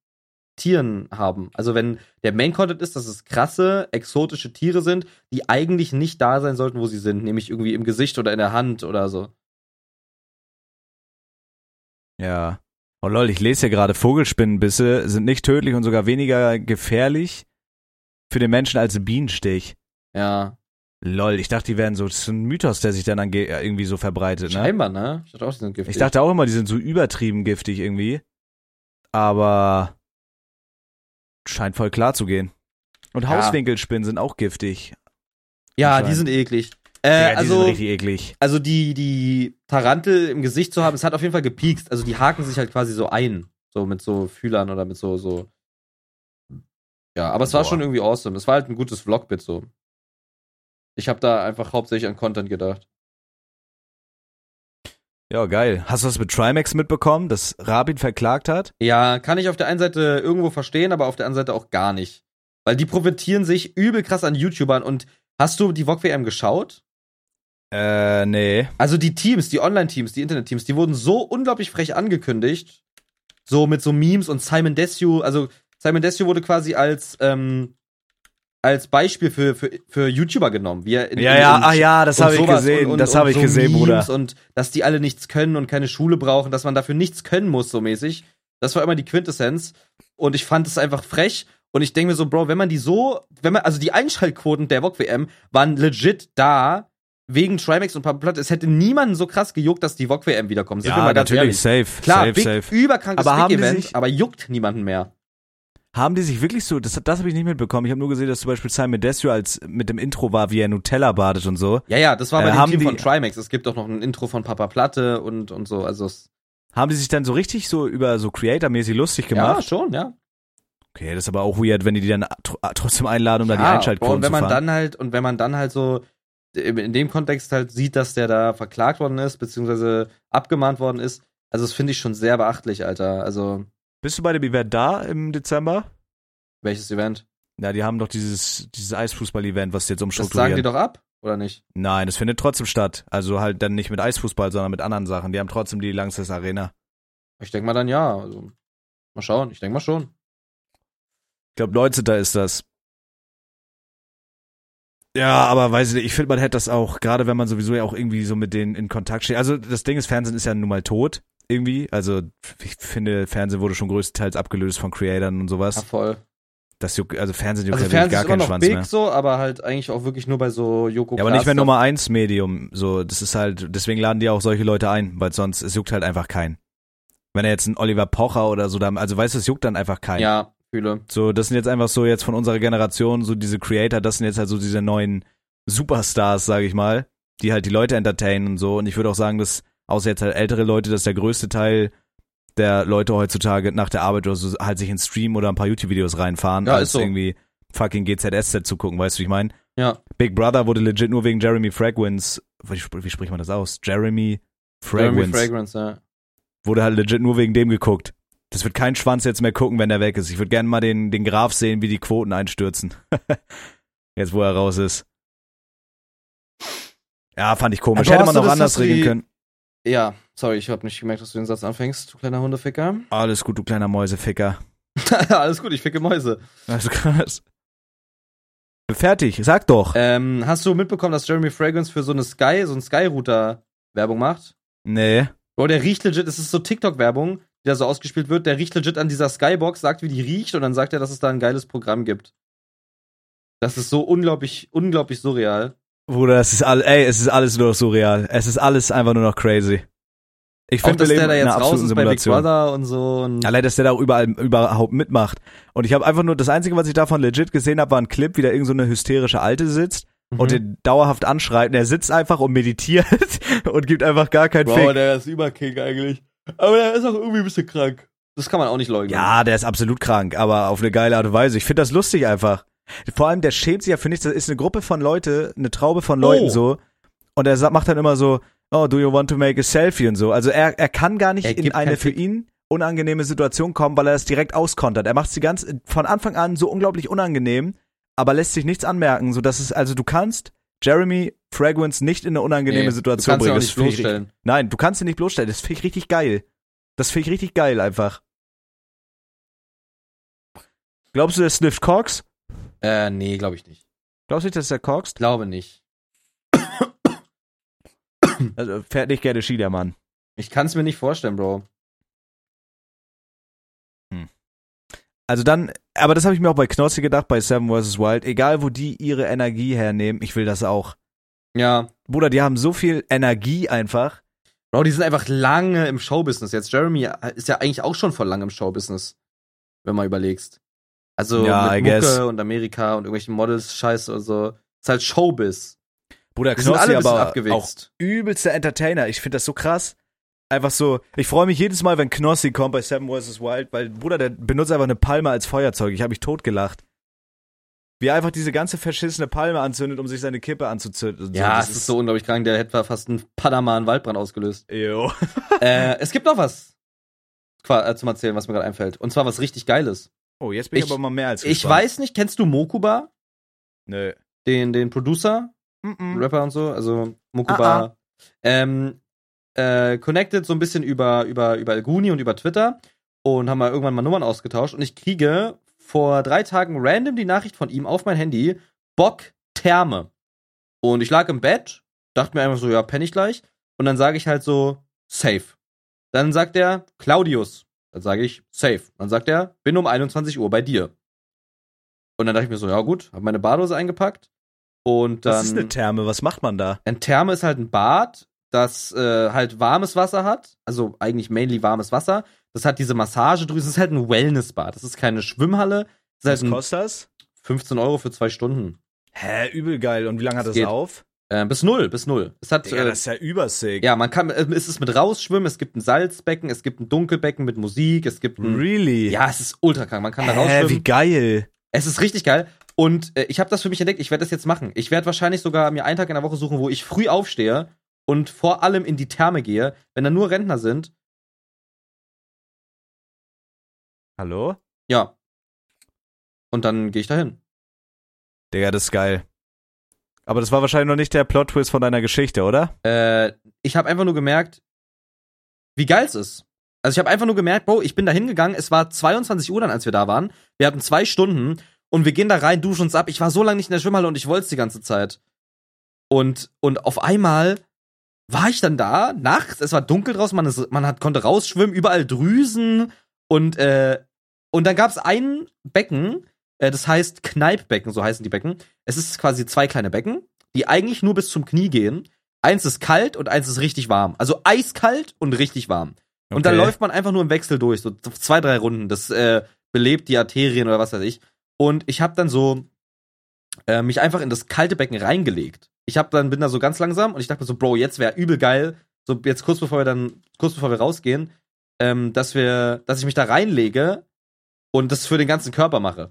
B: Tieren haben. Also wenn der Main-Content ist, dass es krasse, exotische Tiere sind, die eigentlich nicht da sein sollten, wo sie sind, nämlich irgendwie im Gesicht oder in der Hand oder so.
A: Ja. Oh lol, ich lese hier gerade, Vogelspinnenbisse sind nicht tödlich und sogar weniger gefährlich für den Menschen als ein Bienenstich.
B: Ja.
A: Lol, ich dachte, die wären so, das ist ein Mythos, der sich dann ange irgendwie so verbreitet, ne?
B: Scheinbar, ne? Ich dachte auch, die sind giftig.
A: Ich dachte auch immer, die sind so übertrieben giftig irgendwie. Aber scheint voll klar zu gehen. Und
B: Ja.
A: Hauswinkelspinnen sind auch giftig.
B: ja, die sind eklig. Äh,
A: Ja, die
B: also,
A: sind richtig eklig.
B: also die, die Tarantel im Gesicht zu haben, es hat auf jeden Fall gepiekst. Also die haken sich halt quasi so ein. So mit so Fühlern oder mit so, so. Ja, aber es war
A: Boah.
B: schon irgendwie awesome. Es war halt ein gutes Vlogbit so. Ich habe da einfach hauptsächlich an Content gedacht.
A: Ja, geil. Hast du das mit Trimax mitbekommen, dass Rabin verklagt hat?
B: Ja, kann ich auf der einen Seite irgendwo verstehen, aber auf der anderen Seite auch gar nicht. Weil die profitieren sich übel krass an YouTubern und hast du die VOG WM geschaut?
A: Äh, nee.
B: Also die Teams, die Online-Teams, die Internet-Teams, die wurden so unglaublich frech angekündigt. So mit so Memes und Simon Desue, also Simon Desue wurde quasi als, ähm, als Beispiel für, für, für YouTuber genommen. Wie er in,
A: Ja,
B: in,
A: ja, ah ja, das habe ich gesehen,
B: und, und,
A: das habe ich
B: so
A: gesehen,
B: Memes
A: Bruder.
B: Und dass die alle nichts können und keine Schule brauchen, dass man dafür nichts können muss, so mäßig. Das war immer die Quintessenz. Und ich fand es einfach frech. Und ich denke mir so, Bro, wenn man die so, wenn man, also die Einschaltquoten der VOG WM waren legit da, wegen Trimax und Papa Platte. Es hätte niemanden so krass gejuckt, dass die VOG WM wiederkommt. Sind wir
A: Ja,
B: mal
A: natürlich,
B: ehrlich.
A: safe.
B: Klar,
A: safe,
B: big,
A: safe.
B: überkrankes
A: Aber
B: Big-Event, aber juckt niemanden mehr.
A: Haben die sich wirklich so, das, das habe ich nicht mitbekommen. Ich habe nur gesehen, dass zum Beispiel Simon Desue als mit dem Intro war, wie er Nutella badet und so.
B: Ja, ja, das war bei
A: Äh,
B: dem Team
A: die-
B: von Trimax. Es gibt auch noch ein Intro von Papa Platte und, und so. Also,
A: Haben die sich dann so richtig so über so Creator-mäßig lustig
B: ja,
A: gemacht?
B: schon, ja.
A: Okay, das ist aber auch weird, wenn die die dann tr trotzdem einladen, um da die
B: Ja,
A: Einschaltquoten
B: und wenn
A: zu
B: man
A: fahren.
B: dann halt und wenn man dann halt so in dem Kontext halt sieht, dass der da verklagt worden ist beziehungsweise abgemahnt worden ist, also das finde ich schon sehr beachtlich, Alter. Also
A: Bist du bei dem Event da im Dezember?
B: welches Event?
A: Ja, die haben doch dieses, dieses Eisfußball-Event, was jetzt
B: Das sagen
A: umstrukturieren.
B: die doch ab oder nicht?
A: Nein, das findet trotzdem statt. Also halt dann nicht mit Eisfußball, sondern mit anderen Sachen. Die haben trotzdem die Langsess Arena.
B: Ich denke mal dann ja. Also mal schauen. Ich denke mal schon.
A: Ich glaube, 19. ist das. Ja, aber weiß ich nicht, ich finde, man hätte das auch, gerade wenn man sowieso ja auch irgendwie so mit denen in Kontakt steht. Also das Ding ist, Fernsehen ist ja nun mal tot, irgendwie. Also ich finde, Fernsehen wurde schon größtenteils abgelöst von Creatern und
B: Ja,
A: sowas.
B: voll.
A: Das juckt, also Fernsehen juckt
B: Also
A: ja
B: Fernsehen
A: gar keinen
B: noch
A: Schwanz
B: big
A: mehr.
B: so, aber halt eigentlich auch wirklich nur bei so Joko
A: Ja, aber nicht mehr Nummer eins Medium. So, das ist halt, deswegen laden die auch solche Leute ein, weil sonst, es juckt halt einfach keinen. Wenn er jetzt ein Oliver Pocher oder so, da, also weißt du, es juckt dann einfach keinen.
B: Ja, fühle.
A: So, das sind jetzt einfach so jetzt von unserer Generation, so diese Creator, das sind jetzt halt so diese neuen Superstars, sage ich mal, die halt die Leute entertainen und so. Und ich würde auch sagen, dass, außer jetzt halt ältere Leute, dass der größte Teil der Leute heutzutage nach der Arbeit oder so halt sich in Stream oder ein paar YouTube-Videos reinfahren,
B: Ja,
A: als
B: ist so.
A: irgendwie fucking GZSZ zu gucken, weißt du, wie ich meine?
B: Ja.
A: Big Brother wurde legit nur wegen Jeremy Fragrance, wie, wie spricht man das aus? Jeremy Fragrance.
B: Jeremy Fragrance, ja.
A: Wurde halt legit nur wegen dem geguckt. Das wird kein Schwanz jetzt mehr gucken, wenn der weg ist. Ich würde gerne mal den, den Graph sehen, wie die Quoten einstürzen. jetzt, wo er raus ist. Ja, fand ich komisch.
B: Aber
A: Hätte man
B: das,
A: anders regeln können.
B: Ja, sorry, ich habe nicht gemerkt, dass du den Satz anfängst, du kleiner Hundeficker.
A: Alles gut, du kleiner Mäuseficker.
B: Alles gut, ich ficke Mäuse.
A: Also krass. Fertig, sag doch.
B: Ähm, hast du mitbekommen, dass Jeremy Fragrance für so eine Sky, so einen Sky-Router Werbung macht?
A: Nee.
B: Bro, der riecht legit, es ist so TikTok-Werbung, die da so ausgespielt wird, der riecht legit an dieser Skybox, sagt, wie die riecht und dann sagt er, dass es da ein geiles Programm gibt. Das ist so unglaublich, unglaublich surreal.
A: Bruder, es ist alles, ey, es ist alles nur noch surreal. Es ist alles einfach nur noch crazy. Ich finde,
B: dass der da jetzt raus ist bei Big
A: Simulation.
B: Brother und so. Und
A: Allein, dass der da überall überhaupt mitmacht. Und ich habe einfach nur, das Einzige, was ich davon legit gesehen habe, war ein Clip, wie da irgend so eine hysterische Alte sitzt
B: Mhm.
A: und den dauerhaft anschreit. Und er sitzt einfach und meditiert und gibt einfach gar keinen
B: Bro,
A: Fick.
B: der ist Überking eigentlich. Aber der ist auch irgendwie ein bisschen krank. Das kann man auch nicht leugnen.
A: Ja, der ist absolut krank, aber auf eine geile Art und Weise. Ich finde das lustig einfach. Vor allem, der schämt sich ja für nichts. Das ist eine Gruppe von Leute, eine Traube von Leuten
B: Oh.
A: so. Und er macht dann immer so, oh, do you want to make a selfie und so. Also er, er kann gar nicht in eine für ihn unangenehme Situation kommen, weil er es direkt auskontert. Er macht sie ganz von Anfang an so unglaublich unangenehm, aber lässt sich nichts anmerken, so dass es also du kannst Jeremy Fragrance nicht in eine unangenehme
B: Nee,
A: Situation
B: du kannst ihn
A: bringen. Das
B: nicht bloßstellen.
A: Nein, du kannst ihn nicht bloßstellen. Das finde ich richtig geil. Das finde ich richtig geil einfach. Glaubst du, der snifft Cox?
B: Äh, nee, glaube ich nicht.
A: Glaubst du nicht, dass der coxt?
B: Glaube nicht.
A: Also fährt nicht gerne Ski, der Mann.
B: Ich kann es mir nicht vorstellen, Bro.
A: Also dann, aber das habe ich mir auch bei Knossi gedacht, bei Seven vs. Wild. Egal, wo die ihre Energie hernehmen, ich will das auch.
B: Ja.
A: Bruder, die haben so viel Energie einfach.
B: Bro, die sind einfach lange im Showbusiness. Jetzt Jeremy ist ja eigentlich auch schon vor lang im Showbusiness, wenn man überlegst. Also
A: Ja, I
B: mit
A: guess.
B: Mucke und Amerika und irgendwelchen Models Scheiße und so. Ist halt Showbiz.
A: Bruder, Knossi aber auch übelster Entertainer. Ich finde das so krass. Einfach so, ich freue mich jedes Mal, wenn Knossi kommt bei Seven vs. Wild, weil, Bruder, der benutzt einfach eine Palme als Feuerzeug. Ich habe mich totgelacht. Wie er einfach diese ganze verschissene Palme anzündet, um sich seine Kippe anzuzünden.
B: Ja,
A: Das
B: es ist so unglaublich krank. Der hätte fast einen Panama einen Waldbrand ausgelöst.
A: Jo.
B: äh, es gibt noch was äh, zum Erzählen, was mir gerade einfällt. Und zwar was richtig Geiles.
A: Oh, jetzt bin ich,
B: Ich-
A: aber mal mehr als
B: Ich
A: gespannt.
B: weiß nicht, kennst du Mokuba?
A: Nö.
B: Den, den Producer?
A: Mhm.
B: Rapper und so, also Mokuba.
A: Ah,
B: Ähm, äh, connected so ein bisschen über, über, über Elguni und über Twitter und haben mal irgendwann mal Nummern ausgetauscht und ich kriege vor drei Tagen random die Nachricht von ihm auf mein Handy, Bock Therme. Und ich lag im Bett, dachte mir einfach so, ja, penne ich gleich. Und dann sage ich halt so, safe. Dann sagt er, Claudius. Dann sage ich, safe. Dann sagt er, bin um 21 Uhr bei dir. Und dann dachte ich mir so, ja gut, habe meine Badhose eingepackt. Und dann.
A: Was ist eine Therme? Was macht man da?
B: Ein Therme ist halt ein Bad, das äh, halt warmes Wasser hat. Also eigentlich mainly warmes Wasser. Das hat diese Massagedrüse. Das ist halt ein Wellnessbad. Das ist keine Schwimmhalle. Das ist
A: Was
B: halt
A: kostet das?
B: 15 Euro für zwei Stunden.
A: Hä, übel geil. Und wie lange hat
B: Das
A: das auf?
B: Äh, bis null, bis null. Es hat,
A: Digga,
B: äh,
A: das ist ja übersick.
B: ja, man kann, äh, es ist mit rausschwimmen, es gibt ein Salzbecken, es gibt ein Dunkelbecken mit Musik, es gibt ein,
A: Really?
B: ja, es ist ultra krank. Man kann da rausschwimmen.
A: wie geil.
B: Es ist richtig geil. Und äh, ich habe das für mich entdeckt. Ich werde das jetzt machen. Ich werde wahrscheinlich sogar mir einen Tag in der Woche suchen, wo ich früh aufstehe und vor allem in die Therme gehe, wenn da nur Rentner sind.
A: Hallo?
B: Ja. Und dann gehe ich dahin.
A: Digga, das ist geil. Aber das war wahrscheinlich noch nicht der Plot-Twist von deiner Geschichte, oder?
B: Äh, ich habe einfach nur gemerkt, wie geil es ist. Also ich habe einfach nur gemerkt, Bro, ich bin da hingegangen. Es war 22 Uhr dann, als wir da waren. Wir hatten zwei Stunden und wir gehen da rein, duschen uns ab. Ich war so lange nicht in der Schwimmhalle und ich wollte es die ganze Zeit. Und, und auf einmal war ich dann da, nachts, es war dunkel draußen, man, ist, man hat, konnte rausschwimmen, überall Drüsen und, äh, und dann gab es ein Becken, äh, das heißt Kneippbecken, so heißen die Becken. Es ist quasi zwei kleine Becken, die eigentlich nur bis zum Knie gehen. Eins ist kalt und eins ist richtig warm. Also eiskalt und richtig warm. Und dann
A: Okay.
B: läuft man einfach nur im Wechsel durch, so zwei, drei Runden. Das äh, belebt die Arterien oder was weiß ich. Und ich habe dann so äh, mich einfach in das kalte Becken reingelegt. Ich hab dann bin da so ganz langsam und ich dachte so, Bro, jetzt wäre übel geil, so jetzt kurz bevor wir dann kurz bevor wir rausgehen, ähm, dass wir, dass ich mich da reinlege und das für den ganzen Körper mache.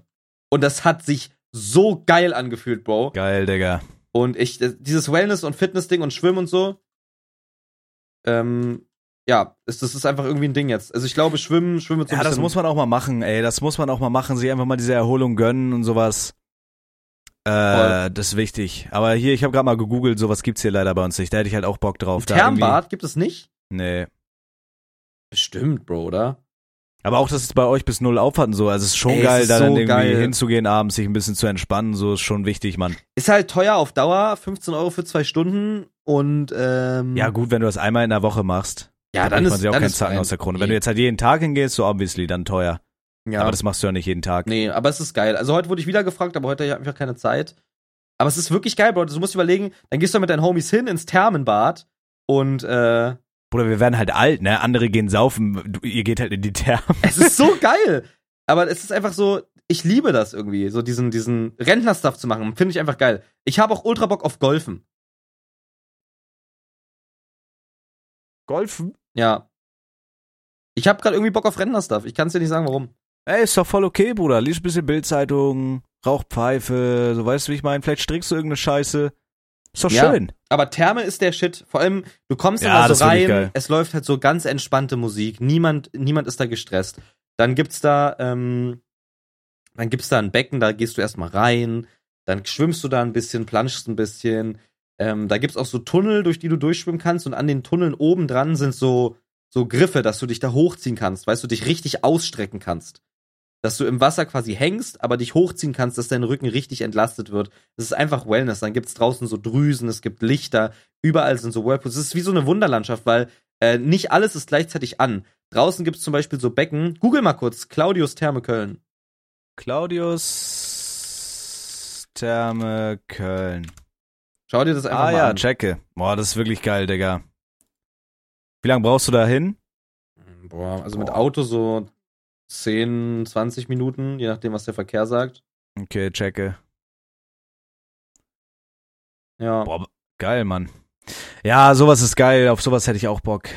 B: Und das hat sich so geil angefühlt, Bro.
A: Geil, Digga.
B: Und ich, äh, dieses Wellness- und Fitness-Ding und Schwimmen und so, ähm, ja, ist, das ist einfach irgendwie ein Ding jetzt. Also ich glaube, Schwimmen, Schwimmen so
A: Ja, das muss man auch mal machen, ey. Das muss man auch mal machen, sich einfach mal diese Erholung gönnen und sowas. Äh,
B: Voll.
A: das ist wichtig. Aber hier, ich habe gerade mal gegoogelt, sowas gibt's hier leider bei uns nicht. Da hätte ich halt auch Bock drauf.
B: Ein
A: da irgendwie-
B: Thermbad gibt es nicht?
A: Nee.
B: Bestimmt, Bro, oder?
A: Aber auch, dass es bei euch bis null aufhat und so. Also es ist schon
B: Ey,
A: geil,
B: ist
A: da
B: so
A: dann irgendwie
B: geil.
A: hinzugehen, abends sich ein bisschen zu entspannen. So ist schon wichtig, Mann.
B: Ist halt teuer auf Dauer, 15 Euro für zwei Stunden und ähm,
A: Ja, gut, wenn du das einmal in der Woche machst,
B: ja,
A: dann
B: dann
A: man sich auch keinen Zacken aus der Krone.
B: Nee.
A: Wenn du jetzt halt jeden Tag hingehst, so obviously, dann teuer.
B: ja.
A: Aber das machst du ja nicht jeden Tag.
B: Nee, aber es ist geil. Also heute wurde ich wieder gefragt, aber heute habe ich einfach keine Zeit. Aber es ist wirklich geil, Bro. Du musst überlegen, dann gehst du mit deinen Homies hin ins Thermenbad und äh,
A: Bruder, wir werden halt alt, ne? Andere gehen saufen, du, ihr geht halt in die Therme.
B: es ist so geil. Aber es ist einfach so, ich liebe das irgendwie, so diesen, diesen Rentner-Stuff zu machen. Finde ich einfach geil. Ich habe auch ultra Bock auf Golfen.
A: Golfen?
B: Ja. Ich habe gerade irgendwie Bock auf Rentner-Stuff. Ich kann es dir nicht sagen, warum.
A: Ey, ist doch voll okay, Bruder. Lies ein bisschen Bildzeitung, rauch Pfeife, so weißt du, wie ich meine? Vielleicht strickst du irgendeine Scheiße. Ist doch
B: Ja.
A: schön.
B: Aber Therme ist der Shit. Vor allem, du kommst
A: Ja,
B: immer
A: das
B: so rein, es läuft halt so ganz entspannte Musik. Niemand, niemand ist da gestresst. Dann gibt's da, ähm, dann gibt's da ein Becken, da gehst du erstmal rein, dann schwimmst du da ein bisschen, planschst ein bisschen. Ähm, da gibt's auch so Tunnel, durch die du durchschwimmen kannst und an den Tunneln oben dran sind so, so Griffe, dass du dich da hochziehen kannst, weißt du, dich richtig ausstrecken kannst. Dass du im Wasser quasi hängst, aber dich hochziehen kannst, dass dein Rücken richtig entlastet wird. Das ist einfach Wellness. Dann gibt's draußen so Drüsen, es gibt Lichter, überall sind so Whirlpools. Es ist wie so eine Wunderlandschaft, weil äh, nicht alles ist gleichzeitig an. Draußen gibt's zum Beispiel so Becken. Google mal kurz, Claudius Therme Köln.
A: Claudius Therme Köln.
B: Schau dir das einfach
A: Ah
B: mal
A: ja,
B: an.
A: checke. Boah, das ist wirklich geil, Digga. Wie lange brauchst du da hin?
B: Boah, also mit
A: Boah.
B: Auto so 10, 20 Minuten, je nachdem, was der Verkehr sagt.
A: Okay, checke.
B: Ja.
A: Boah, geil, Mann. Ja, sowas ist geil. Auf sowas hätte ich auch Bock.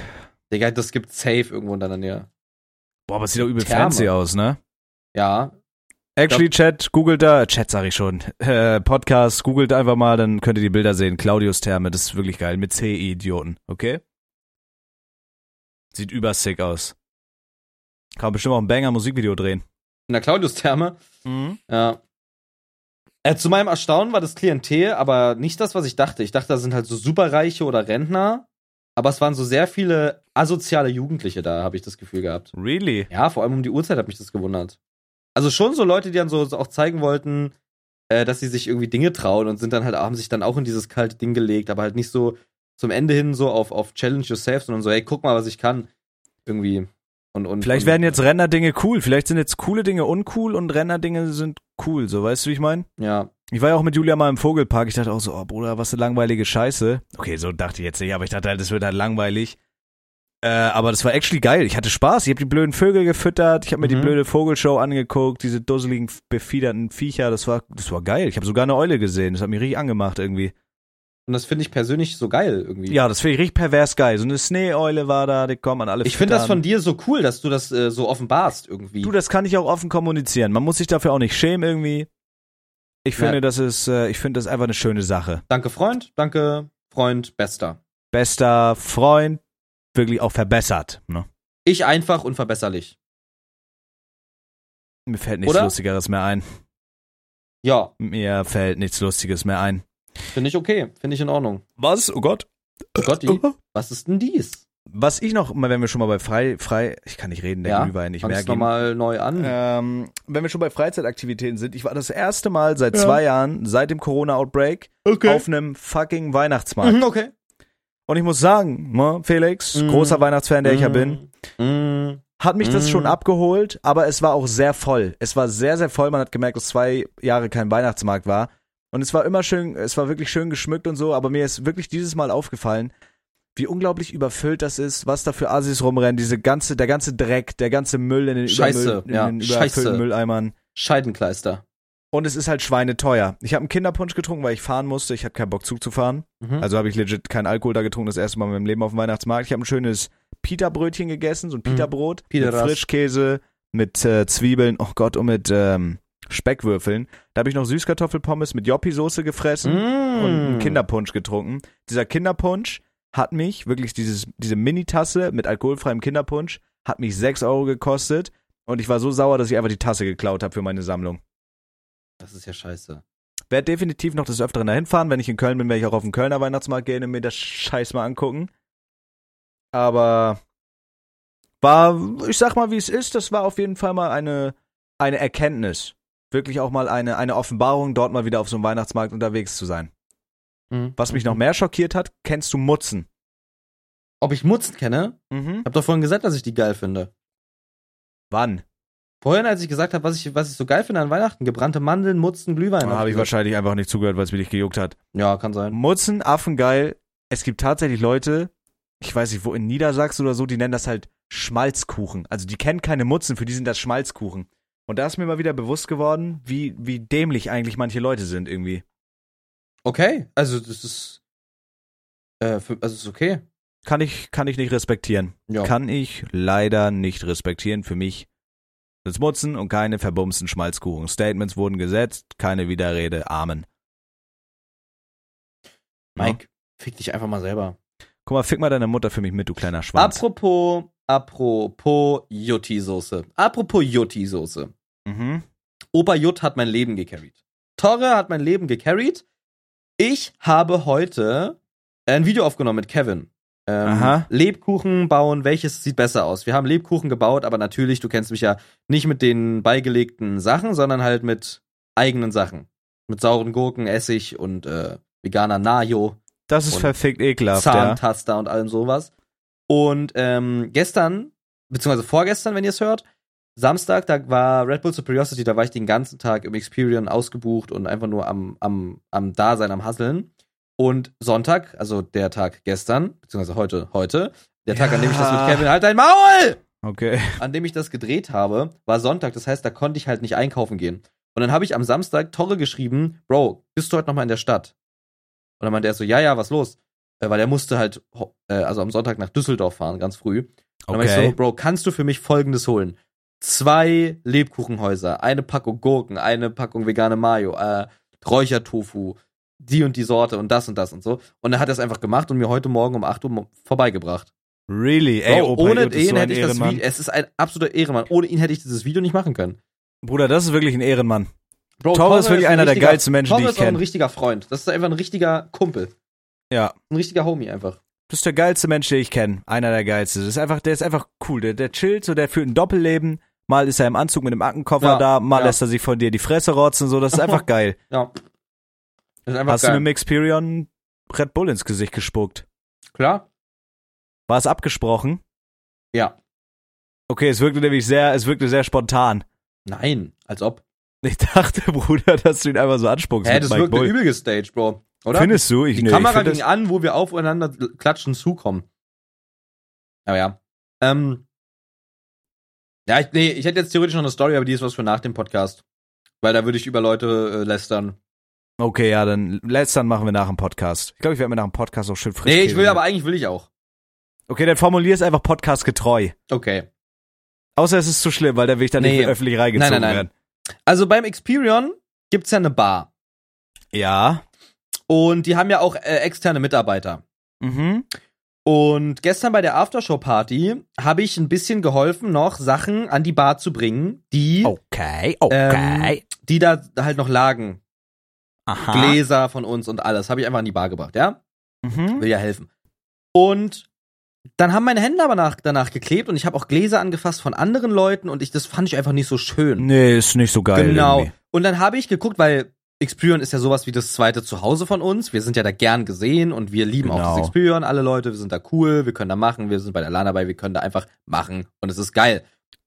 B: Digga, das gibt safe irgendwo in deiner Nähe.
A: Boah, aber es sieht doch übel
B: Therme.
A: fancy aus, ne?
B: Ja.
A: Actually, Chat, googelt da, Chat sag ich schon, äh, Podcast, googelt einfach mal, dann könnt ihr die Bilder sehen. Claudius Therme, das ist wirklich geil, mit C-Idioten, okay? Sieht übersick aus. Kann man bestimmt auch ein Banger-Musikvideo drehen.
B: In der Claudius Therme. Ja. Äh, zu meinem Erstaunen war das Klientel aber nicht das, was ich dachte. Ich dachte, da sind halt so Superreiche oder Rentner. Aber es waren so sehr viele asoziale Jugendliche da, habe ich das Gefühl gehabt.
A: Really?
B: Ja, vor allem um die Uhrzeit hat mich das gewundert. Also schon so Leute, die dann so, so auch zeigen wollten, äh, dass sie sich irgendwie Dinge trauen und sind dann halt, haben sich dann auch in dieses kalte Ding gelegt, aber halt nicht so zum Ende hin so auf, auf Challenge Yourself, sondern so, ey, guck mal, was ich kann. Irgendwie. Und, und,
A: Vielleicht
B: und,
A: werden jetzt Rennerdinge cool, vielleicht sind jetzt coole Dinge uncool und Rennerdinge sind cool, so weißt du, wie ich meine?
B: Ja.
A: Ich war ja auch mit Julia mal im Vogelpark, ich dachte auch so, oh Bruder, was eine langweilige Scheiße. Okay, so dachte ich jetzt nicht, aber ich dachte halt, das wird halt langweilig. Äh, aber das war actually geil. Ich hatte Spaß. Ich habe die blöden Vögel gefüttert. Ich habe mir die
B: Mhm.
A: blöde Vogelshow angeguckt. Diese dusseligen, befiederten Viecher. Das war, das war geil. Ich habe sogar eine Eule gesehen. Das hat mich richtig angemacht irgendwie.
B: Und das finde ich persönlich so geil irgendwie.
A: Ja, das finde ich richtig pervers geil. So eine Schneeeule war da. Die kommen an alle.
B: Ich finde das von dir so cool, dass du das äh, so offenbarst irgendwie.
A: Du, das kann ich auch offen kommunizieren. Man muss sich dafür auch nicht schämen irgendwie. Ich
B: Ja.
A: finde, das ist, äh, ich finde das einfach eine schöne Sache.
B: danke Freund, danke Freund, bester.
A: Bester Freund, wirklich auch verbessert. Ne?
B: Ich einfach unverbesserlich.
A: Mir fällt nichts
B: Oder?
A: Lustigeres mehr ein.
B: Ja,
A: Mir fällt nichts Lustiges mehr ein.
B: Finde ich okay, finde ich in Ordnung.
A: Was? Oh Gott.
B: Oh Gotti, was ist denn dies?
A: Was ich noch, mal, wenn wir schon mal bei frei, frei, ich kann nicht reden, der
B: Ja,
A: Glühwein
B: es
A: gehen.
B: nochmal neu an.
A: Ähm, wenn wir schon bei Freizeitaktivitäten sind, ich war das erste Mal seit zwei Jahren, seit dem Corona-Outbreak, auf einem fucking Weihnachtsmarkt.
B: Mhm, okay.
A: Und ich muss sagen, ne, Felix,
B: Mhm.
A: großer Weihnachtsfan, der ich ja bin,
B: Mhm.
A: hat mich das
B: Mhm.
A: schon abgeholt, aber es war auch sehr voll. Es war sehr, sehr voll. Man hat gemerkt, dass zwei Jahre kein Weihnachtsmarkt war. Und es war immer schön, es war wirklich schön geschmückt und so, aber mir ist wirklich dieses Mal aufgefallen, wie unglaublich überfüllt das ist, was da für Assis rumrennen, diese ganze, der ganze Dreck, der ganze Müll in den,
B: Scheiße,
A: Übermüll,
B: ja,
A: in den überfüllten
B: Scheiße.
A: Mülleimern.
B: Scheidenkleister.
A: Und es ist halt schweineteuer. Ich habe einen Kinderpunsch getrunken, weil ich fahren musste. Ich hatte keinen Bock Zug zu fahren.
B: Mhm.
A: Also habe ich legit keinen Alkohol da getrunken, das erste Mal in meinem Leben auf dem Weihnachtsmarkt. Ich habe ein schönes Pita-Brötchen gegessen, so ein Pita-Brot mit
B: Pita-Ras.
A: Frischkäse, mit äh, Zwiebeln, oh Gott, und mit ähm, Speckwürfeln. Da habe ich noch Süßkartoffelpommes mit Joppi-Soße gefressen
B: Mm.
A: und einen Kinderpunsch getrunken. Dieser Kinderpunsch hat mich, wirklich dieses, diese Mini-Tasse mit alkoholfreiem Kinderpunsch, hat mich 6 Euro gekostet. Und ich war so sauer, dass ich einfach die Tasse geklaut habe für meine Sammlung.
B: Das ist ja scheiße.
A: Werde definitiv noch des Öfteren dahin fahren. Wenn ich in Köln bin, werde ich auch auf den Kölner Weihnachtsmarkt gehen und mir das Scheiß mal angucken. Aber war, ich sag mal, wie es ist, das war auf jeden Fall mal eine, eine Erkenntnis. Wirklich auch mal eine, eine Offenbarung, dort mal wieder auf so einem Weihnachtsmarkt unterwegs zu sein.
B: Mhm.
A: Was mich noch mehr schockiert hat, kennst du Mutzen?
B: Ob ich Mutzen kenne?
A: Mhm.
B: Hab doch vorhin gesagt, dass ich die geil finde.
A: Wann?
B: Vorhin, als ich gesagt habe, was ich, was ich so geil finde an Weihnachten, gebrannte Mandeln, Mutzen, Glühwein.
A: Da habe ich wahrscheinlich einfach nicht zugehört, weil es mich nicht gejuckt hat.
B: Ja, kann sein.
A: Mutzen, Affengeil. Es gibt tatsächlich Leute, ich weiß nicht, wo in Niedersachsen oder so, die nennen das halt Schmalzkuchen. Also die kennen keine Mutzen, für die sind das Schmalzkuchen. Und da ist mir mal wieder bewusst geworden, wie, wie dämlich eigentlich manche Leute sind irgendwie.
B: Okay, also das ist, äh, für, also ist okay.
A: Kann ich, kann ich nicht respektieren.
B: Ja.
A: Kann ich leider nicht respektieren. Für mich sind's Mutzen und keine verbumsten Schmalzkuchen. Statements wurden gesetzt, keine Widerrede. Amen.
B: Mike, fick dich einfach mal selber.
A: Guck mal, fick mal deine Mutter für mich mit, du kleiner Schwanz.
B: Apropos, apropos Jutti-Soße. Apropos Jutti-Soße.
A: Mhm.
B: Opa Jut hat mein Leben gecarried. Torre hat mein Leben gecarried. Ich habe heute ein Video aufgenommen mit Kevin. Ähm,
A: Aha.
B: Lebkuchen bauen, welches sieht besser aus? Wir haben Lebkuchen gebaut, aber natürlich, du kennst mich ja nicht mit den beigelegten Sachen, sondern halt mit eigenen Sachen. Mit sauren Gurken, Essig und äh, veganer Nayo.
A: Das ist verfickt ekelhaft, ja.
B: Zahntaster und allem sowas. Und ähm, gestern, beziehungsweise vorgestern, wenn ihr es hört, Samstag, da war Red Bull Superiority, da war ich den ganzen Tag im Experian ausgebucht und einfach nur am, am, am Dasein, am Hasseln. Und Sonntag, also der Tag gestern, beziehungsweise heute, heute, der Tag, an dem ich das mit. Kevin, halt dein Maul!
A: Okay.
B: An dem ich das gedreht habe, war Sonntag, das heißt, da konnte ich halt nicht einkaufen gehen. Und dann habe ich am Samstag Torre geschrieben, Bro, bist du heute noch mal in der Stadt? Und dann meinte er so, ja, ja, was los? Äh, weil er musste halt, äh, also am Sonntag nach Düsseldorf fahren, ganz früh. Und dann meinte ich so,
A: Okay.
B: Bro, kannst du für mich Folgendes holen? Zwei Lebkuchenhäuser, eine Packung Gurken, eine Packung vegane Mayo, äh, Räuchertofu, die und die Sorte und das und das und so. Und er hat das einfach gemacht und mir heute Morgen um 8 Uhr vorbeigebracht.
A: Really? Ey,
B: Bro,
A: Opa
B: ohne
A: ist
B: ihn
A: so ein
B: hätte ich das
A: Ehrenmann.
B: Video, es ist ein absoluter Ehrenmann. Ohne ihn hätte ich dieses Video nicht machen können.
A: Bruder, das ist wirklich ein Ehrenmann.
B: Bro,
A: Torre ist wirklich
B: ein
A: einer der
B: richtiger-
A: geilsten Menschen,
B: Torre
A: die ich
B: ist auch ein
A: kenne.
B: richtiger Freund. Das ist einfach ein richtiger Kumpel.
A: Ja.
B: Ein richtiger Homie einfach.
A: Du bist der geilste Mensch, den ich kenne. Einer der geilsten. Das ist einfach, der ist einfach cool. Der, der chillt so, der führt ein Doppelleben. Mal ist er im Anzug mit dem Aktenkoffer
B: Ja,
A: da, mal
B: ja.
A: lässt er sich von dir die Fresse rotzen, so. Das ist einfach geil.
B: Ja. Das ist einfach
A: Hast du
B: geil.
A: mit dem Experion Red Bull ins Gesicht gespuckt?
B: Klar?
A: War es abgesprochen?
B: Ja.
A: Okay, es wirkte nämlich sehr, es wirkte sehr spontan.
B: Nein, als ob.
A: Ich dachte, Bruder, dass du ihn einfach so anspuckst.
B: Hä, das
A: Mike
B: wirkte
A: Bull.
B: übel gestaged, Bro. Oder?
A: Findest du? Ich,
B: Die
A: nee,
B: Kamera
A: ich
B: ging an, wo wir aufeinander klatschen zukommen. Aber ja. Ähm. Ja, ich, nee, ich hätte jetzt theoretisch noch eine Story, aber die ist was für nach dem Podcast. Weil da würde ich über Leute äh, lästern.
A: Okay, ja, dann letztern machen wir nach dem Podcast. Ich glaube, ich werde mir nach dem Podcast auch schön frisch
B: Nee, ich will aber eigentlich will ich auch.
A: Okay, dann formulier es einfach podcastgetreu.
B: Okay.
A: Außer es ist zu schlimm, weil da will ich dann
B: Nee.
A: nicht öffentlich reingezogen
B: Nein, nein, nein.
A: werden.
B: Also beim Experion gibt's ja eine Bar.
A: Ja.
B: Und die haben ja auch äh, externe Mitarbeiter.
A: Mhm.
B: Und gestern bei der Aftershow-Party habe ich ein bisschen geholfen, noch Sachen an die Bar zu bringen, die,
A: Okay, okay.
B: die da halt noch lagen.
A: Aha.
B: Gläser von uns und alles. Habe ich einfach an die Bar gebracht, ja?
A: Mhm.
B: Will ja helfen. Und dann haben meine Hände aber nach, danach geklebt und ich habe auch Gläser angefasst von anderen Leuten und ich, das fand ich einfach nicht so schön.
A: Nee, ist nicht so geil.
B: Genau.
A: irgendwie.
B: Und dann habe ich geguckt, weil Experion ist ja sowas wie das zweite Zuhause von uns. Wir sind ja da gern gesehen und wir lieben auch
A: Genau.
B: das Experion, alle Leute. Wir sind da cool, wir können da machen, wir sind bei der LAN dabei, wir können da einfach machen und es ist geil.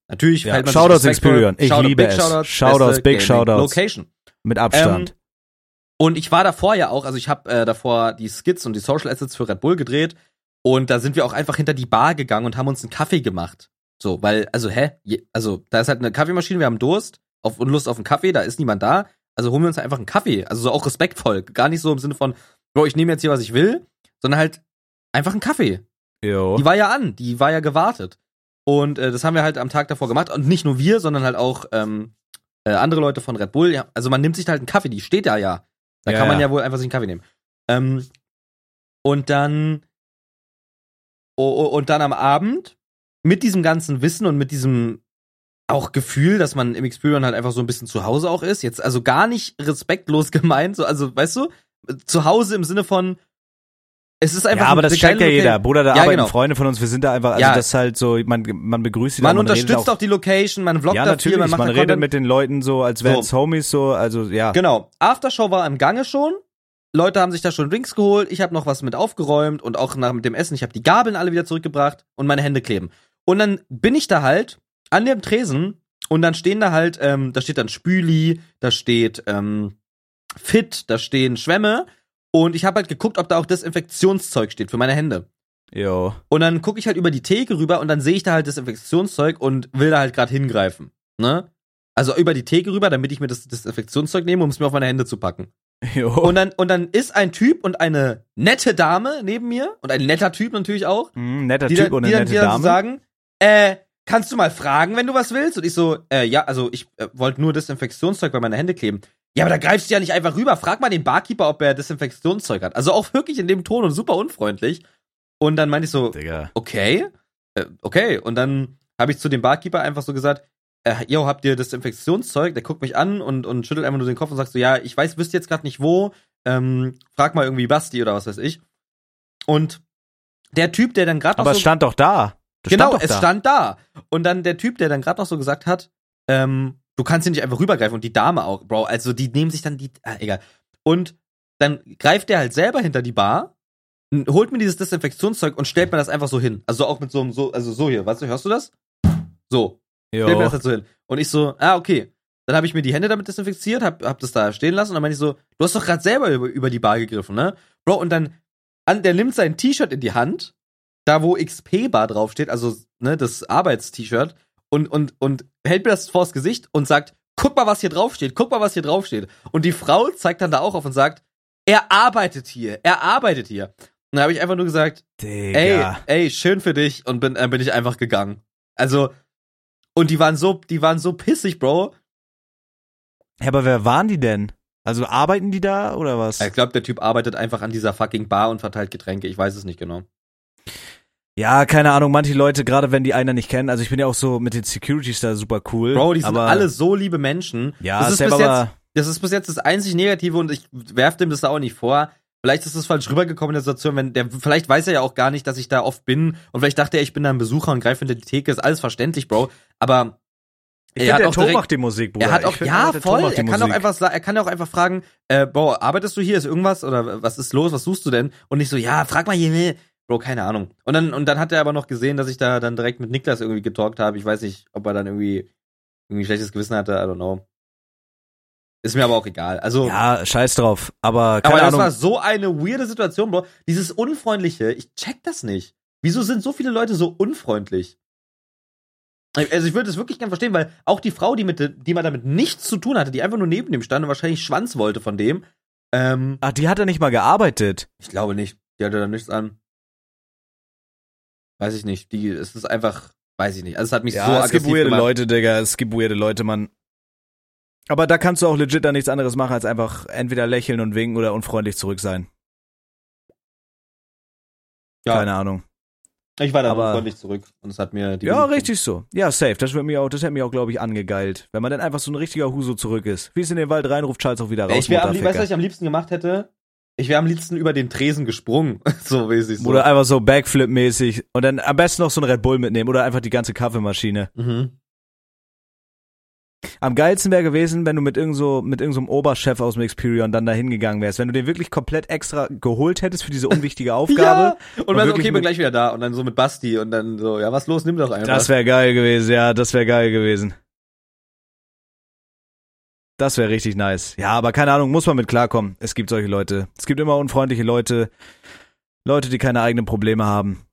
B: Natürlich
A: Ja,
B: fällt man
A: Shoutouts Experion. Ich
B: Shoutout,
A: liebe
B: big
A: es.
B: Shoutouts,
A: Shoutouts, big
B: Gaming
A: Shoutouts.
B: Location.
A: Mit Abstand.
B: Ähm, und ich war davor ja auch, also ich habe äh, davor die Skits und die Social Assets für Red Bull gedreht und da sind wir auch einfach hinter die Bar gegangen und haben uns einen Kaffee gemacht. So, weil, also, hä? Also, da ist halt eine Kaffeemaschine, wir haben Durst auf, und Lust auf einen Kaffee, da ist niemand da. Also holen wir uns einfach einen Kaffee. Also so auch respektvoll. Gar nicht so im Sinne von, Bro, ich nehme jetzt hier, was ich will, sondern halt einfach einen Kaffee.
A: jo.
B: Die war ja an, die war ja gewartet. Und äh, das haben wir halt am Tag davor gemacht. Und nicht nur wir, sondern halt auch ähm, äh, andere Leute von Red Bull. Ja, also man nimmt sich halt einen Kaffee, die steht da ja. Da
A: Ja,
B: kann man
A: ja.
B: ja wohl einfach sich einen Kaffee nehmen. Ähm, und dann oh, oh, und dann am Abend mit diesem ganzen Wissen und mit diesem auch Gefühl, dass man im Experion halt einfach so ein bisschen zu Hause auch ist. Jetzt also gar nicht respektlos gemeint, so also weißt du, zu Hause im Sinne von es ist einfach
A: Ja, aber das checkt ja jeder. Bruder, da
B: Ja,
A: arbeiten
B: genau.
A: Freunde von uns, wir sind da einfach, also
B: Ja.
A: das ist halt so, man, man begrüßt die
B: Man
A: da,
B: unterstützt
A: redet
B: auch die Location, man vloggt
A: Ja, natürlich,
B: viel, man
A: man,
B: macht da
A: redet
B: Content.
A: mit den Leuten so, als wären es
B: So.
A: Homies so, also ja.
B: Genau. Aftershow war im Gange schon. Leute haben sich da schon Drinks geholt. Ich habe noch was mit aufgeräumt und auch nach dem Essen. Ich habe die Gabeln alle wieder zurückgebracht und meine Hände kleben. Und dann bin ich da halt an dem Tresen und dann stehen da halt, ähm, da steht dann Spüli, da steht ähm, Fit, da stehen Schwämme und ich habe halt geguckt, ob da auch Desinfektionszeug steht für meine Hände.
A: Jo.
B: Und dann gucke ich halt über die Theke rüber und dann sehe ich da halt Desinfektionszeug und will da halt gerade hingreifen. Ne? Also über die Theke rüber, damit ich mir das Desinfektionszeug nehme, um es mir auf meine Hände zu packen.
A: Jo.
B: Und dann, und dann ist ein Typ und eine nette Dame neben mir und ein netter Typ natürlich auch,
A: Hm, netter
B: die,
A: Typ
B: dann,
A: und
B: die,
A: eine
B: dann,
A: nette
B: die dann
A: Dame.
B: so sagen, äh, kannst du mal fragen, wenn du was willst? Und ich so, äh, ja, also ich äh, wollte nur Desinfektionszeug bei meine Hände kleben. Ja, aber da greifst du ja nicht einfach rüber. Frag mal den Barkeeper, ob er Desinfektionszeug hat. Also auch wirklich in dem Ton und super unfreundlich. Und dann meinte ich so,
A: Digga.
B: okay, äh, okay. Und dann habe ich zu dem Barkeeper einfach so gesagt, äh, yo, habt ihr Desinfektionszeug? Der guckt mich an und, und schüttelt einfach nur den Kopf und sagt so, ja, ich weiß, wüsste jetzt gerade nicht wo, ähm, frag mal irgendwie Basti oder was weiß ich. Und der Typ, der dann gerade
A: Aber
B: so
A: es stand doch da. Das
B: genau,
A: stand
B: es
A: da.
B: stand da. Und dann der Typ, der dann gerade noch so gesagt hat, ähm, du kannst hier nicht einfach rübergreifen und die Dame auch, Bro. Also die nehmen sich dann die, ah, egal. Und dann greift der halt selber hinter die Bar, holt mir dieses Desinfektionszeug und stellt mir das einfach so hin. Also auch mit so einem, so, also so hier, weißt du, hörst du das? So, stellt mir
A: Jo.
B: das halt so hin. Und ich so, ah, okay. Dann habe ich mir die Hände damit desinfiziert, hab, hab das da stehen lassen und dann meinte ich so, du hast doch gerade selber über, über die Bar gegriffen, ne? Bro, und dann, an, der nimmt sein T-Shirt in die Hand, da wo XP-Bar draufsteht, also, ne, das Arbeits-T-Shirt, und, und, und hält mir das vors Gesicht und sagt, guck mal, was hier draufsteht, guck mal, was hier draufsteht. Und die Frau zeigt dann da auch auf und sagt, er arbeitet hier, er arbeitet hier. Und da habe ich einfach nur gesagt,
A: Digga.
B: ey, ey, schön für dich und bin, äh, bin ich einfach gegangen. Also, und die waren so, die waren so pissig, Bro.
A: Ja, aber wer waren die denn? Also arbeiten die da oder was?
B: Ich glaube, der Typ arbeitet einfach an dieser fucking Bar und verteilt Getränke. Ich weiß es nicht genau.
A: Ja, keine Ahnung, manche Leute, gerade wenn die einer nicht kennen, also ich bin ja auch so mit den Securities da super cool.
B: Bro, die sind
A: aber,
B: alle so liebe Menschen.
A: Ja,
B: das ist, bis jetzt,
A: aber
B: das ist bis jetzt das einzig Negative und ich werf dem das da auch nicht vor. Vielleicht ist es falsch rübergekommen in der Situation, wenn der, vielleicht weiß er ja auch gar nicht, dass ich da oft bin und vielleicht dachte er, ich bin da ein Besucher und greife hinter die Theke, ist alles verständlich, Bro. Aber
A: ich
B: er hat
A: der
B: auch
A: Ton
B: direkt-
A: macht die Musik, Bruder.
B: Er hat
A: Ich
B: auch,
A: find,
B: ja, voll. Er kann auch einfach, er kann auch einfach fragen, äh, Bro, arbeitest du hier? Ist irgendwas oder was ist los? Was suchst du denn? Und nicht so, ja, frag mal hier, Bro, keine Ahnung. Und dann, und dann hat er aber noch gesehen, dass ich da dann direkt mit Niklas irgendwie getalkt habe. Ich weiß nicht, ob er dann irgendwie, irgendwie schlechtes Gewissen hatte, I don't know. Ist mir aber auch egal. Also,
A: Ja, scheiß drauf. Aber keine
B: aber das
A: Ahnung.
B: war so eine weirde Situation, Bro. Dieses Unfreundliche, ich check das nicht. Wieso sind so viele Leute so unfreundlich? Also ich würde es wirklich gern verstehen, weil auch die Frau, die, mit, die mal damit nichts zu tun hatte, die einfach nur neben dem stand und wahrscheinlich Schwanz wollte von dem, ähm,
A: Ach, die hat ja nicht mal gearbeitet.
B: ich glaube nicht. Die hatte da nichts an. Weiß ich nicht. Die, es ist einfach, weiß ich nicht. Also es hat mich
A: Ja,
B: so
A: es gibt weirde
B: gemacht.
A: Leute, Digga. Es gibt weirde Leute, Mann. Aber da kannst du auch legit da nichts anderes machen, als einfach entweder lächeln und winken oder unfreundlich zurück sein.
B: Ja.
A: Keine Ahnung.
B: Ich war dann
A: Aber-
B: freundlich zurück und es hat mir die
A: Ja, richtig so. Ja, safe. Das wird mir auch, das hätte mich auch, glaube ich, angegeilt. Wenn man dann einfach so ein richtiger Huso zurück ist. Wie es in den Wald reinruft, schalt's auch wieder raus.
B: Ich wäre am, weißt was ich am liebsten gemacht hätte? Ich wäre am liebsten über den Tresen gesprungen. so mäßig so.
A: Oder einfach so Backflip-mäßig. Und dann am besten noch so ein Red Bull mitnehmen oder einfach die ganze Kaffeemaschine.
B: Mhm.
A: Am geilsten wäre gewesen, wenn du mit irgend so, mit irgendeinem Oberchef aus dem Experion dann da hingegangen wärst. Wenn du den wirklich komplett extra geholt hättest für diese unwichtige Aufgabe.
B: Ja. Und, dann so, okay, bin gleich wieder da. Und dann so mit Basti und dann so, ja, was los, nimm doch einfach.
A: Das wäre geil gewesen, ja, das wäre geil gewesen. Das wäre richtig nice. Ja, aber keine Ahnung, muss man mit klarkommen. Es gibt solche Leute. Es gibt immer unfreundliche Leute. Leute, die keine eigenen Probleme haben.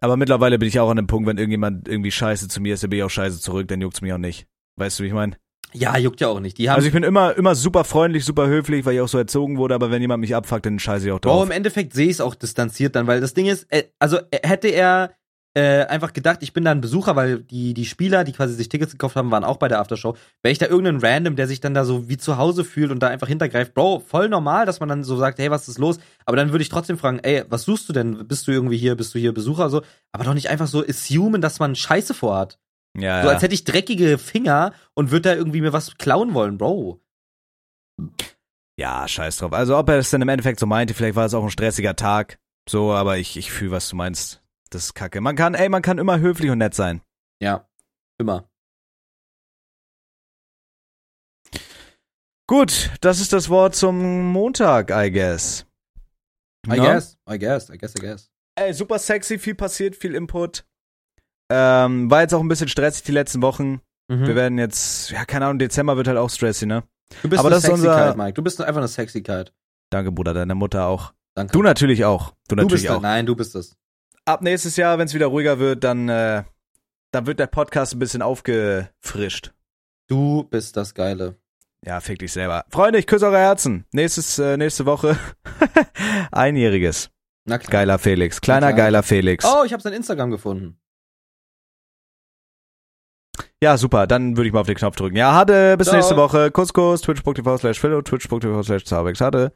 A: Aber mittlerweile bin ich auch an dem Punkt, wenn irgendjemand irgendwie scheiße zu mir ist, dann bin ich auch scheiße zurück, dann juckt's mich auch nicht. Weißt du, wie ich meine?
B: ja, juckt ja auch nicht. Die haben
A: Also ich bin immer, immer super freundlich, super höflich, weil ich auch so erzogen wurde, aber wenn jemand mich abfuckt, dann scheiße ich auch drauf.
B: im Endeffekt sehe ich es auch distanziert dann, weil das Ding ist, äh, also äh, hätte er äh, einfach gedacht, ich bin da ein Besucher, weil die, die Spieler, die quasi sich Tickets gekauft haben, waren auch bei der Aftershow. Wäre ich da irgendein Random, der sich dann da so wie zu Hause fühlt und da einfach hintergreift, Bro, voll normal, dass man dann so sagt, hey, was ist los? Aber dann würde ich trotzdem fragen, ey, was suchst du denn? Bist du irgendwie hier, bist du hier Besucher so? Aber doch nicht einfach so assumen, dass man Scheiße vorhat.
A: ja,
B: So als hätte ich dreckige Finger und würde da irgendwie mir was klauen wollen, Bro.
A: ja, scheiß drauf. Also ob er es dann im Endeffekt so meinte, vielleicht war es auch ein stressiger Tag. So, aber ich, ich fühle, was du meinst. Das ist kacke. Man kann, ey, man kann immer höflich und nett sein.
B: Ja, immer.
A: Gut, das ist das Wort zum Montag, I guess.
B: I
A: Na?
B: guess, I guess, I guess, I guess.
A: Ey, super sexy, viel passiert, viel Input. Ähm, war jetzt auch ein bisschen stressig die letzten Wochen.
B: Mhm.
A: Wir werden jetzt, ja, keine Ahnung, Dezember wird halt auch stressy, ne?
B: Du bist
A: aber
B: eine
A: das ist unser-
B: Sexigkeit, Mike. Du bist einfach eine Sexigkeit.
A: Danke, Bruder, deine Mutter auch.
B: Danke.
A: Du natürlich auch. Du
B: Du
A: natürlich
B: bist
A: auch.
B: es. Nein, du bist es.
A: Ab nächstes Jahr, wenn es wieder ruhiger wird, dann, äh, dann wird der Podcast ein bisschen aufgefrischt.
B: Du bist das Geile.
A: Ja, fick dich selber. Freunde, ich küsse eure Herzen. Nächstes, äh, nächste Woche Einjähriges.
B: Na klar.
A: Geiler Felix. Kleiner, geiler Felix.
B: Oh, ich habe sein Instagram gefunden.
A: Ja, super. Dann würde ich mal auf den Knopf drücken. Ja, hatte, bis
B: Ciao.
A: nächste Woche. Kuss, Kuss. Twitch.tv slash Philo, Twitch.tv slash Zabex. Hatte.